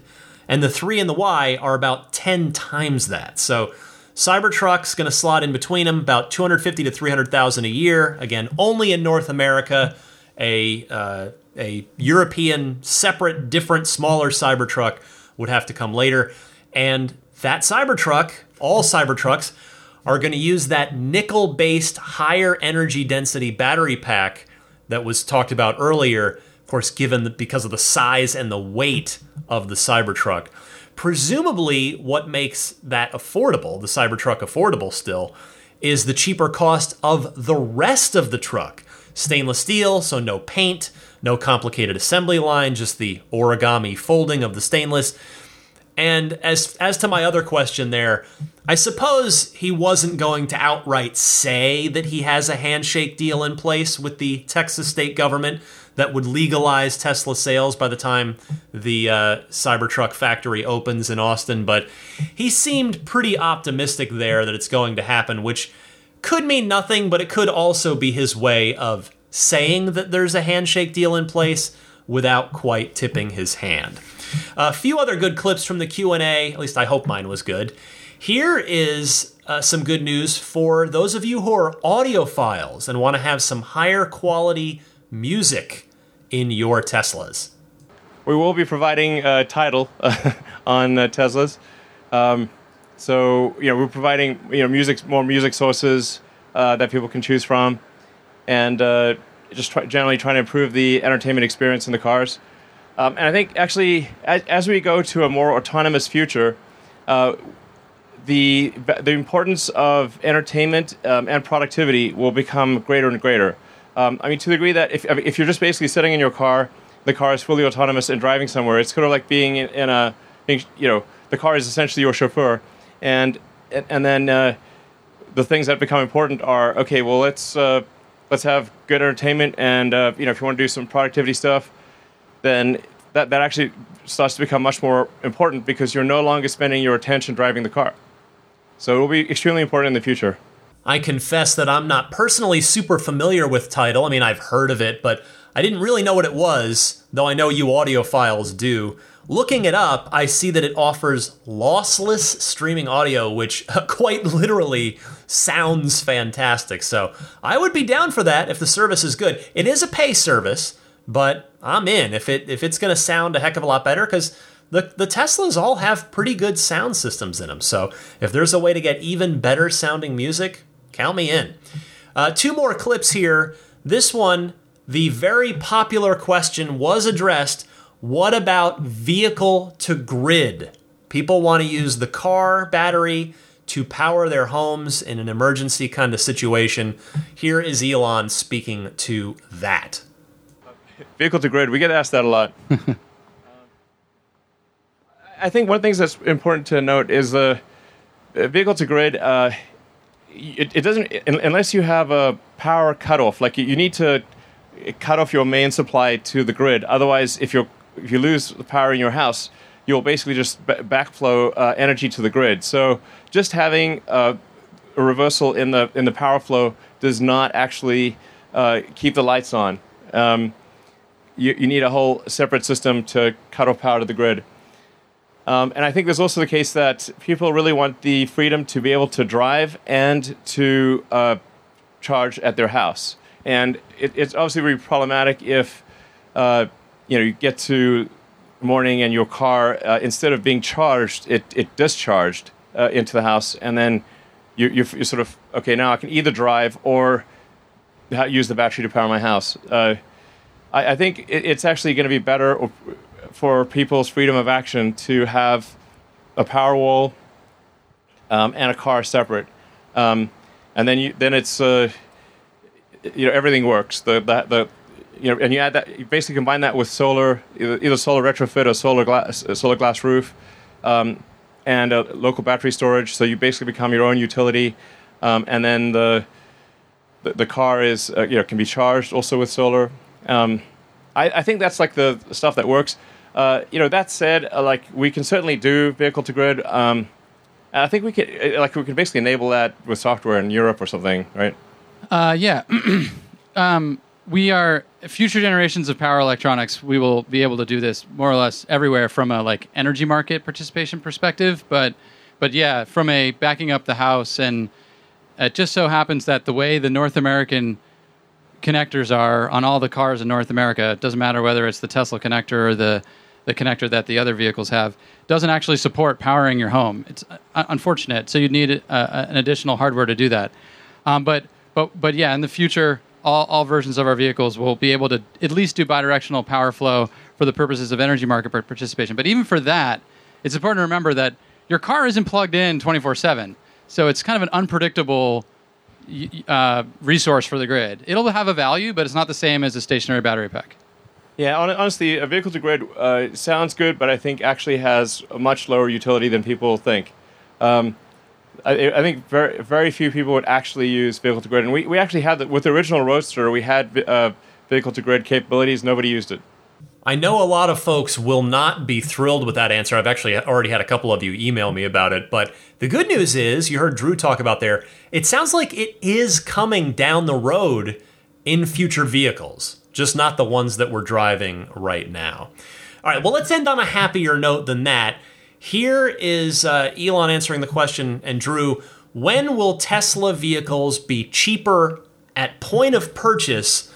and the 3 and the Y are about 10 times that. So Cybertruck's going to slot in between them, about 250 to 300,000 a year. Again, only in North America. A uh, a European separate, different, smaller Cybertruck would have to come later, and that Cybertruck, all Cybertrucks, are going to use that nickel based higher energy density battery pack that was talked about earlier, of course, given the, because of the size and the weight of the Cybertruck. Presumably, what makes that affordable, the Cybertruck affordable still, is the cheaper cost of the rest of the truck. Stainless steel, so no paint, no complicated assembly line, just the origami folding of the stainless. And as as to my other question there, I suppose he wasn't going to outright say that he has a handshake deal in place with the Texas state government that would legalize Tesla sales by the time the uh, Cybertruck factory opens in Austin, but he seemed pretty optimistic there that it's going to happen, which could mean nothing, but it could also be his way of saying that there's a handshake deal in place without quite tipping his hand. A few other good clips from the Q&A, at least I hope mine was good. Here is uh, some good news for those of you who are audiophiles and want to have some higher quality music in your Teslas. We will be providing a Tidal on Teslas. Um, so you know we're providing you know music more music sources uh, that people can choose from, and uh, just try, generally trying to improve the entertainment experience in the cars. Um, and I think actually as, as, we go to a more autonomous future, uh, the the importance of entertainment um, and productivity will become greater and greater. Um, I mean, to the degree that if if you're just basically sitting in your car, the car is fully autonomous and driving somewhere. It's sort of like being in, in a being, you know the car is essentially your chauffeur, and and then uh, the things that become important are okay. Well, let's uh, let's have good entertainment, and uh, you know if you want to do some productivity stuff, then that that actually starts to become much more important because you're no longer spending your attention driving the car. So it will be extremely important in the future. I confess that I'm not personally super familiar with Tidal. I mean, I've heard of it, but I didn't really know what it was, though I know you audiophiles do. Looking it up, I see that it offers lossless streaming audio, which quite literally sounds fantastic. So I would be down for that if the service is good. It is a pay service, but I'm in if it if it's going to sound a heck of a lot better because the, the Teslas all have pretty good sound systems in them. So if there's a way to get even better sounding music, count me in. Uh, two more clips here. This one, the very popular question was addressed what about vehicle to grid? People want to use the car battery to power their homes in an emergency kind of situation. Here is Elon speaking to that. Vehicle to grid, we get asked that a lot. I think one of the things that's important to note is the uh, vehicle to grid. Uh, it, it, doesn't unless you have a power cutoff. Like you, need to cut off your main supply to the grid. Otherwise, if you if you lose the power in your house, you'll basically just backflow uh, energy to the grid. So just having uh, a reversal in the in the power flow does not actually uh, keep the lights on. Um, you, you need a whole separate system to cut off power to the grid. Um, and I think there's also the case that people really want the freedom to be able to drive and to uh, charge at their house. And it, it's obviously really problematic if uh, you know you get to morning and your car uh, instead of being charged, it, it discharged uh, into the house, and then you, you you sort of okay now I can either drive or use the battery to power my house. Uh, I, I, think it, it's actually going to be better. Or, for people's freedom of action to have a power wall um, and a car separate, um, and then you then it's uh, you know everything works. The, the the you know and you add that you basically combine that with solar either, solar retrofit or solar glass solar glass roof. Um, and local battery storage, so you basically become your own utility, um, and then the, the, the car is uh, you know can be charged also with solar. Um, I, I, think that's like the stuff that works. Uh, you know, that said, uh, like we can certainly do vehicle to grid. Um, I think we could, uh, like, we can basically enable that with software in Europe or something, right? Uh, yeah. um, we are future generations of power electronics. We will be able to do this more or less everywhere from a like energy market participation perspective. But, but yeah, from a backing up the house, and it just so happens that the way the North American connectors are on all the cars in North America, it doesn't matter whether it's the Tesla connector or the the connector that the other vehicles have doesn't actually support powering your home. It's uh, unfortunate. So you'd need uh, an additional hardware to do that. Um, but but but yeah, in the future, all, all versions of our vehicles will be able to at least do bidirectional power flow for the purposes of energy market participation. But even for that, it's important to remember that your car isn't plugged in 24 7. So it's kind of an unpredictable uh, resource for the grid. It'll have a value, but it's not the same as a stationary battery pack. Yeah, honestly, a vehicle to grid uh, sounds good, but I think actually has a much lower utility than people think. Um, I, I, think very very few people would actually use vehicle to grid, and we, we actually had the, with the original Roadster, we had uh, vehicle to grid capabilities. Nobody used it. I know a lot of folks will not be thrilled with that answer. I've actually already had a couple of you email me about it, but the good news is you heard Drew talk about there. It sounds like it is coming down the road in future vehicles just not the ones that we're driving right now. All right, well, let's end on a happier note than that. Here is uh, Elon answering the question, and Drew, when will Tesla vehicles be cheaper at point of purchase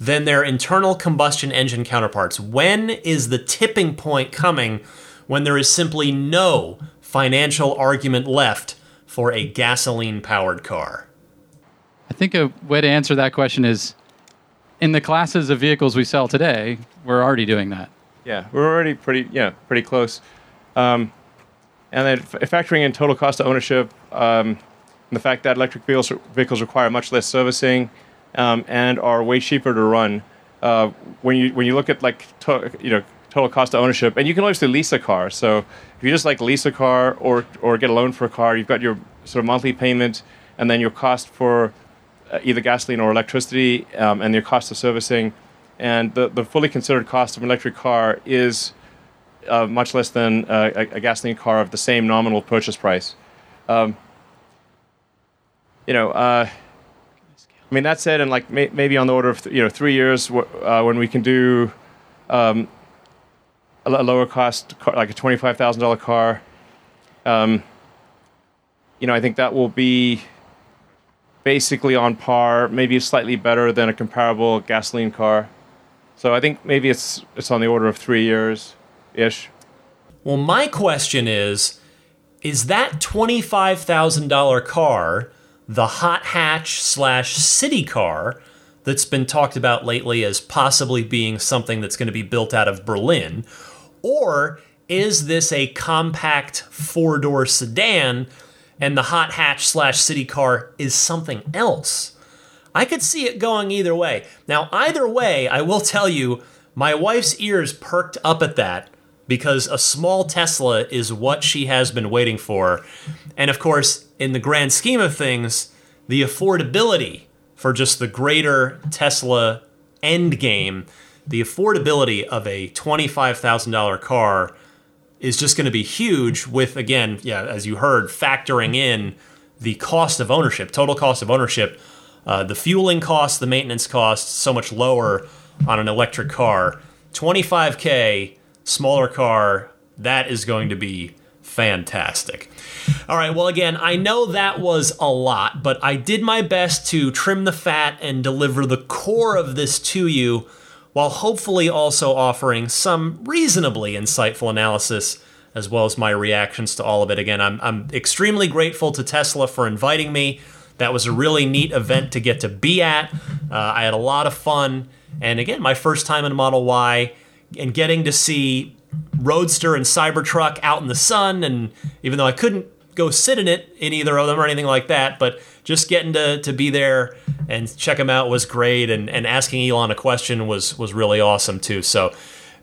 than their internal combustion engine counterparts? When is the tipping point coming when there is simply no financial argument left for a gasoline powered car? I think a way to answer that question is in the classes of vehicles we sell today, we're already doing that. Yeah, we're already pretty yeah pretty close. Um, and then factoring in total cost of ownership, um, the fact that electric vehicles, vehicles require much less servicing um, and are way cheaper to run. Uh, when you when you look at like to, you know total cost of ownership, and you can obviously lease a car. So if you just like lease a car or or get a loan for a car, you've got your sort of monthly payment, and then your cost for uh, either gasoline or electricity, um, and your cost of servicing, and the the fully considered cost of an electric car is uh, much less than a, a, gasoline car of the same nominal purchase price. Um, you know, uh, I mean that said, and like may, maybe on the order of th- you know three years uh, when we can do um, a, a, lower cost car, like a twenty five thousand dollar car. Um, you know, I think that will be basically on par, maybe slightly better than a comparable gasoline car. So I think maybe it's it's on the order of three years ish. Well, my question is is that $25,000 car the hot hatch slash city car that's been talked about lately as possibly being something that's going to be built out of Berlin? Or is this a compact four door sedan and the hot hatch slash city car is something else? I could see it going either way. Now, either way, I will tell you, my wife's ears perked up at that because a small Tesla is what she has been waiting for. And of course, in the grand scheme of things, the affordability for just the greater Tesla end game, the affordability of a $25,000 car is just going to be huge with again, yeah, as you heard, factoring in the cost of ownership, total cost of ownership, uh, the fueling costs, the maintenance costs, so much lower on an electric car. 25k smaller car, that is going to be fantastic. All right, well, again, I know that was a lot, but I did my best to trim the fat and deliver the core of this to you while hopefully also offering some reasonably insightful analysis as well as my reactions to all of it. Again, I'm, I'm extremely grateful to Tesla for inviting me. That was a really neat event to get to be at. Uh, I had a lot of fun. And again, my first time in Model Y and getting to see Roadster and Cybertruck out in the sun. And even though I couldn't go sit in it in either of them or anything like that, but just getting to, to be there and check them out was great. And, and asking Elon a question was, was really awesome too. So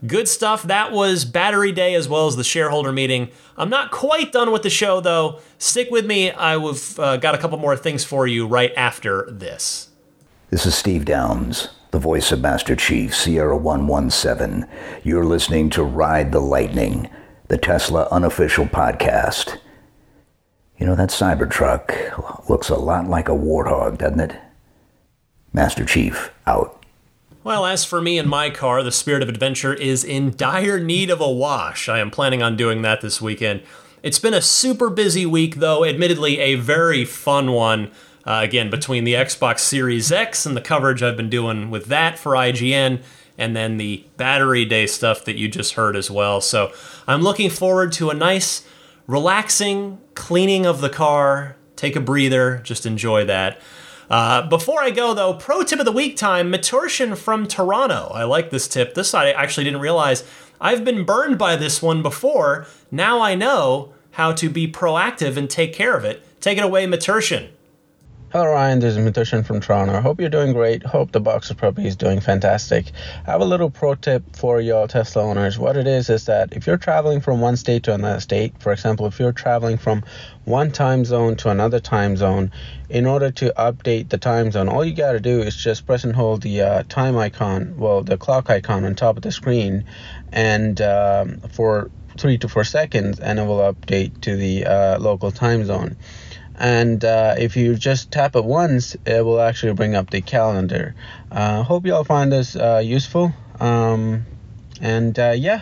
good stuff. That was Battery Day as well as the shareholder meeting. I'm not quite done with the show though. Stick with me. I've uh, got a couple more things for you right after this. This is Steve Downes the voice of Master Chief, Sierra 117. You're listening to Ride the Lightning, the Tesla unofficial podcast. You know, that Cybertruck looks a lot like a warthog, doesn't it? Master Chief, out. Well, as for me and my car, the Spirit of Adventure is in dire need of a wash. I am planning on doing that this weekend. It's been a super busy week, though, admittedly, a very fun one. Uh, again, between the Xbox Series X and the coverage I've been doing with that for IGN, and then the battery day stuff that you just heard as well. So I'm looking forward to a nice, relaxing cleaning of the car. Take a breather, just enjoy that. Uh, before I go, though, pro tip of the week time Maturshan from Toronto. I like this tip. This I actually didn't realize. I've been burned by this one before. Now I know how to be proactive and take care of it. Take it away, Maturshan. Hello Ryan, this is Maturshan from Toronto. Hope you're doing great. Hope the Boxer Puppy is doing fantastic. I have a little pro tip for y'all Tesla owners. What it is is that if you're traveling from one state to another state, for example, if you're traveling from one time zone to another time zone, in order to update the time zone, all you got to do is just press and hold the uh, time icon, well, the clock icon on top of the screen, and um, for three to four seconds, and it will update to the uh, local time zone and uh, if you just tap it once it will actually bring up the calendar uh, hope you all find this uh, useful um, and uh, yeah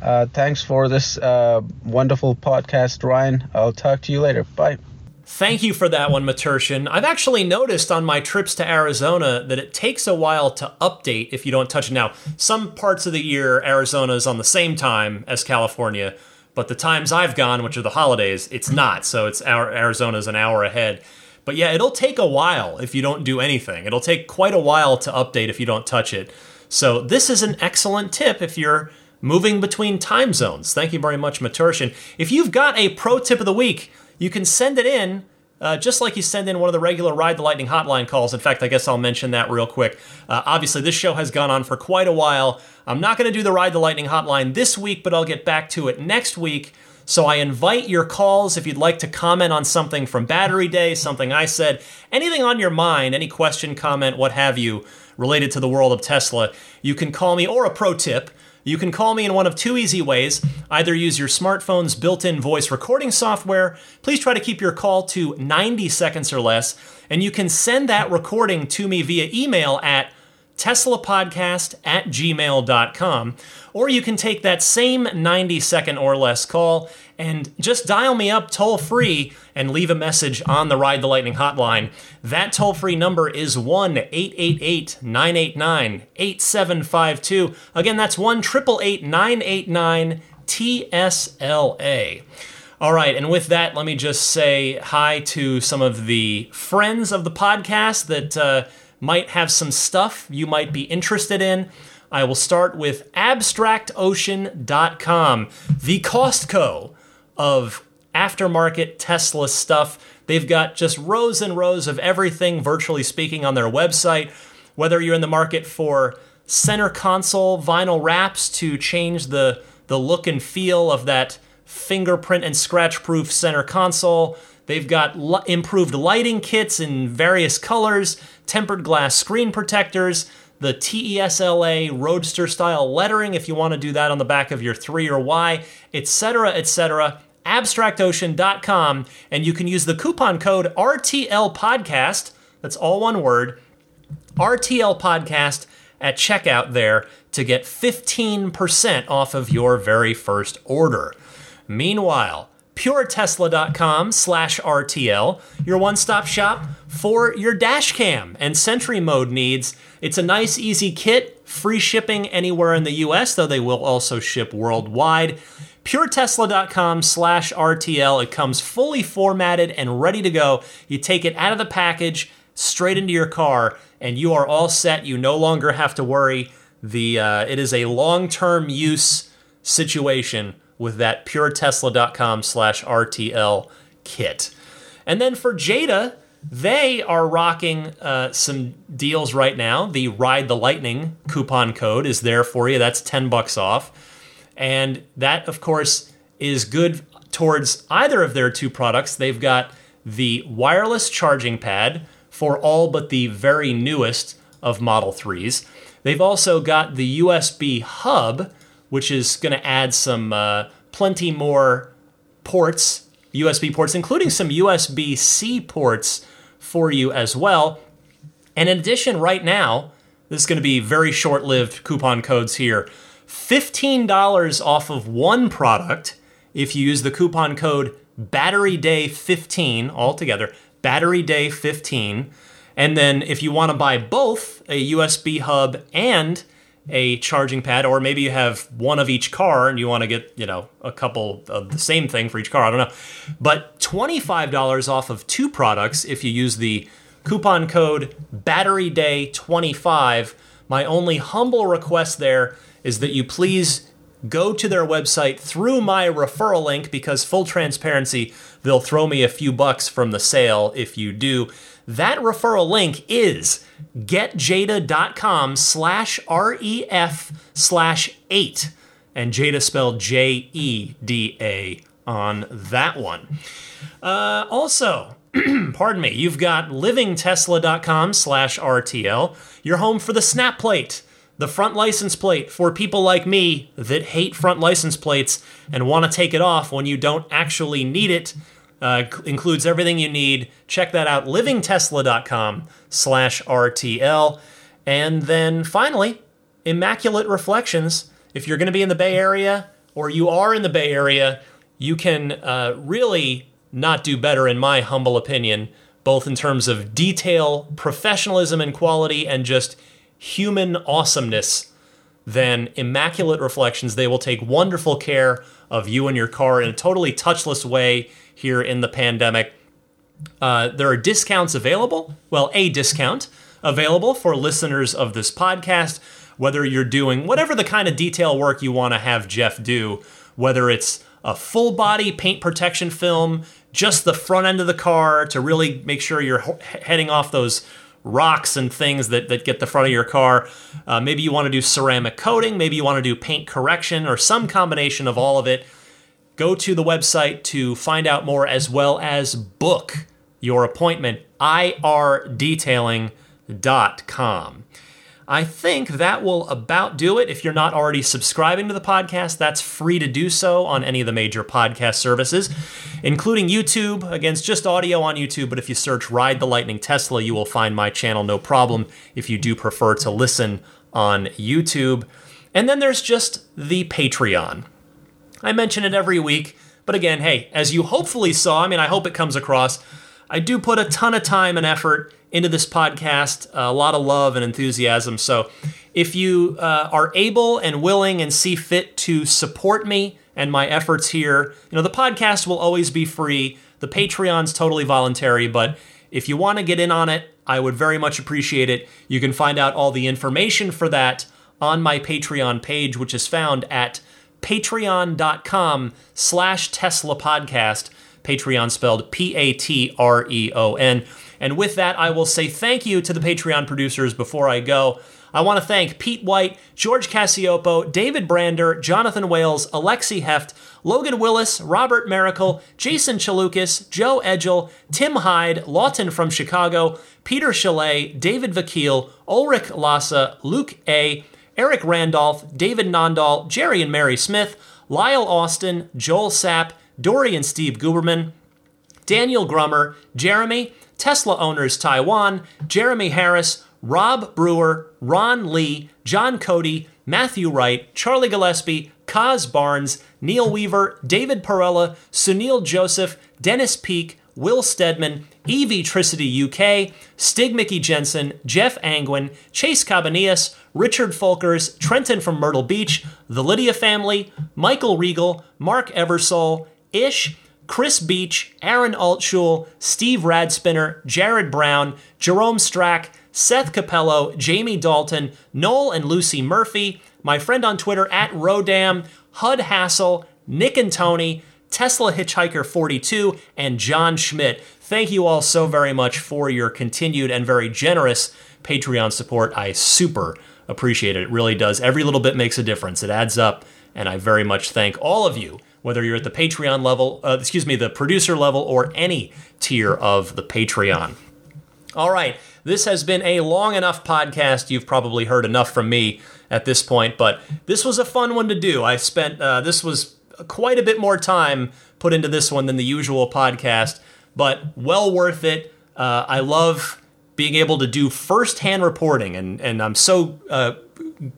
Uh, thanks for this uh, wonderful podcast, Ryan. I'll talk to you later. Bye. Thank you for that one, Maturshan. I've actually noticed on my trips to Arizona that it takes a while to update if you don't touch it. Now, some parts of the year, Arizona is on the same time as California, but the times I've gone, which are the holidays, it's not. So it's our Arizona's an hour ahead. But yeah, it'll take a while if you don't do anything. It'll take quite a while to update if you don't touch it. So this is an excellent tip if you're moving between time zones. Thank you very much, Maturshan. If you've got a pro tip of the week, you can send it in uh, just like you send in one of the regular Ride the Lightning hotline calls. In fact, I guess I'll mention that real quick. Uh, obviously, this show has gone on for quite a while. I'm not going to do the Ride the Lightning hotline this week, but I'll get back to it next week. So I invite your calls if you'd like to comment on something from Battery Day, something I said, anything on your mind, any question, comment, what have you, related to the world of Tesla. You can call me or a pro tip. You can call me in one of two easy ways. Either use your smartphone's built in voice recording software. Please try to keep your call to 90 seconds or less. And you can send that recording to me via email at teslapodcast at gmail.com. Or you can take that same 90 second or less call and just dial me up toll free and leave a message on the Ride the Lightning hotline. That toll free number is 1 888 989 8752. Again, that's 1 888 989 TSLA. All right, and with that, let me just say hi to some of the friends of the podcast that uh, might have some stuff you might be interested in. I will start with abstractocean.com, the Costco of aftermarket Tesla stuff. They've got just rows and rows of everything, virtually speaking, on their website. Whether you're in the market for center console vinyl wraps to change the, the look and feel of that fingerprint and scratch proof center console, They've got l- improved lighting kits in various colors, tempered glass screen protectors, the TESLA Roadster style lettering if you want to do that on the back of your 3 or Y, etc., etc. Abstractocean.com, and you can use the coupon code RTL Podcast. That's all one word. RTL Podcast at checkout there to get 15% off of your very first order. Meanwhile, puretesla.com slash RTL, your one-stop shop for your dash cam and Sentry mode needs. It's a nice, easy kit, free shipping anywhere in the US, though they will also ship worldwide. puretesla.com slash RTL. It comes fully formatted and ready to go. You take it out of the package, straight into your car, and you are all set. You no longer have to worry. The uh, It is a long-term use situation with that puretesla.com slash RTL kit. And then for Jeda, they are rocking uh, some deals right now. The Ride the Lightning coupon code is there for you. That's 10 bucks off. And that, of course, is good towards either of their two products. They've got the wireless charging pad for all but the very newest of Model 3s. They've also got the USB hub, which is going to add some uh, plenty more ports, USB ports, including some USB C ports for you as well. And in addition, right now, this is going to be very short lived coupon codes here $15 off of one product if you use the coupon code Battery Day 15 altogether, Battery Day 15. And then if you want to buy both a USB hub and a charging pad, or maybe you have one of each car and you want to get, you know, a couple of the same thing for each car. I don't know. But $25 off of two products if you use the coupon code Battery Day 25 My only humble request there is that you please go to their website through my referral link because full transparency, they'll throw me a few bucks from the sale if you do. That referral link is getjeda.com slash REF slash eight. and Jeda spelled j-e-d-a on that one uh, also pardon me you've got livingtesla.com slash rtl your home for the snap plate the front license plate for people like me that hate front license plates and want to take it off when you don't actually need it uh, includes everything you need. Check that out, livingtesla.com slash RTL. And then finally, Immaculate Reflections. If you're going to be in the Bay Area or you are in the Bay Area, you can uh, really not do better, in my humble opinion, both in terms of detail, professionalism, and quality, and just human awesomeness than Immaculate Reflections. They will take wonderful care of you and your car in a totally touchless way here in the pandemic. Uh, there are discounts available. Well, a discount available for listeners of this podcast, whether you're doing whatever the kind of detail work you want to have Jeff do, whether it's a full body paint protection film, just the front end of the car to really make sure you're heading off those rocks and things that, that get the front of your car. Uh, maybe you want to do ceramic coating, maybe you want to do paint correction, or some combination of all of it. Go to the website to find out more as well as book your appointment, irdetailing.com. I think that will about do it. If you're not already subscribing to the podcast, that's free to do so on any of the major podcast services, including YouTube. Against just audio on YouTube, but if you search Ride the Lightning Tesla, you will find my channel no problem if you do prefer to listen on YouTube. And then there's just the Patreon. I mention it every week, but again, hey, as you hopefully saw, I mean, I hope it comes across, I do put a ton of time and effort into this podcast, a lot of love and enthusiasm. So if you uh, are able and willing and see fit to support me and my efforts here, you know, the podcast will always be free. The Patreon's totally voluntary, but if you want to get in on it, I would very much appreciate it. You can find out all the information for that on my Patreon page, which is found at patreon.com slash Tesla podcast. Patreon spelled P-A-T-R-E-O-N. And with that, I will say thank you to the Patreon producers before I go. I want to thank Pete White, George Cassiopo, David Brander, Jonathan Wales, Alexi Heft, Logan Willis, Robert Miracle, Jason Chalukas, Joe Edgel, Tim Hyde, Lawton from Chicago, Peter Chalet, David Vakil, Ulrich Lassa, Luke A., Eric Randolph, David Nondahl, Jerry and Mary Smith, Lyle Austin, Joel Sapp, Dory and Steve Guberman, Daniel Grummer, Jeremy, Tesla Owners Taiwan, Jeremy Harris, Rob Brewer, Ron Lee, John Cody, Matthew Wright, Charlie Gillespie, Kaz Barnes, Neil Weaver, David Perella, Sunil Joseph, Dennis Peak, Will Stedman, Evitricity UK, Stig Mickey Jensen, Jeff Angwin, Chase Cabanillas, Richard Folkers, Trenton from Myrtle Beach, the Lydia family, Michael Regal, Mark Eversole, Ish, Chris Beach, Aaron Altshul, Steve Radspinner, Jared Brown, Jerome Strack, Seth Capello, Jamie Dalton, Noel and Lucy Murphy, my friend on Twitter at Rodam, Hud Hassel, Nick and Tony, Tesla Hitchhiker 42, and John Schmidt. Thank you all so very much for your continued and very generous Patreon support. I super appreciate it. It really does. Every little bit makes a difference. It adds up, and I very much thank all of you whether you're at the Patreon level, uh, excuse me, the producer level, or any tier of the Patreon. All right, this has been a long enough podcast. You've probably heard enough from me at this point, but this was a fun one to do. I spent, uh, this was quite a bit more time put into this one than the usual podcast, but well worth it. Uh, I love being able to do firsthand reporting, and, and I'm so uh,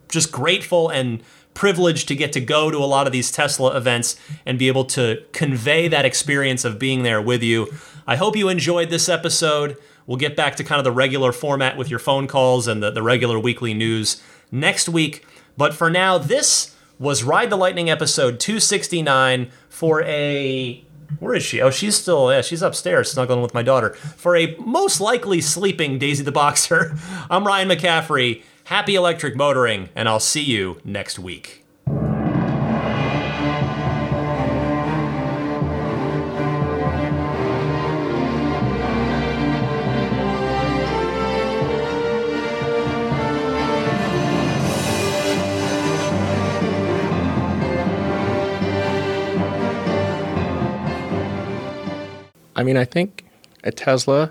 just grateful and privileged to get to go to a lot of these Tesla events and be able to convey that experience of being there with you. I hope you enjoyed this episode. We'll get back to kind of the regular format with your phone calls and the, the regular weekly news next week. But for now, this was Ride the Lightning episode 269 for a. Where is she? Oh, she's still, yeah, she's upstairs snuggling with my daughter. For a most likely sleeping Daisy the Boxer, I'm Ryan McCaffrey. Happy electric motoring, and I'll see you next week. I mean, I think a Tesla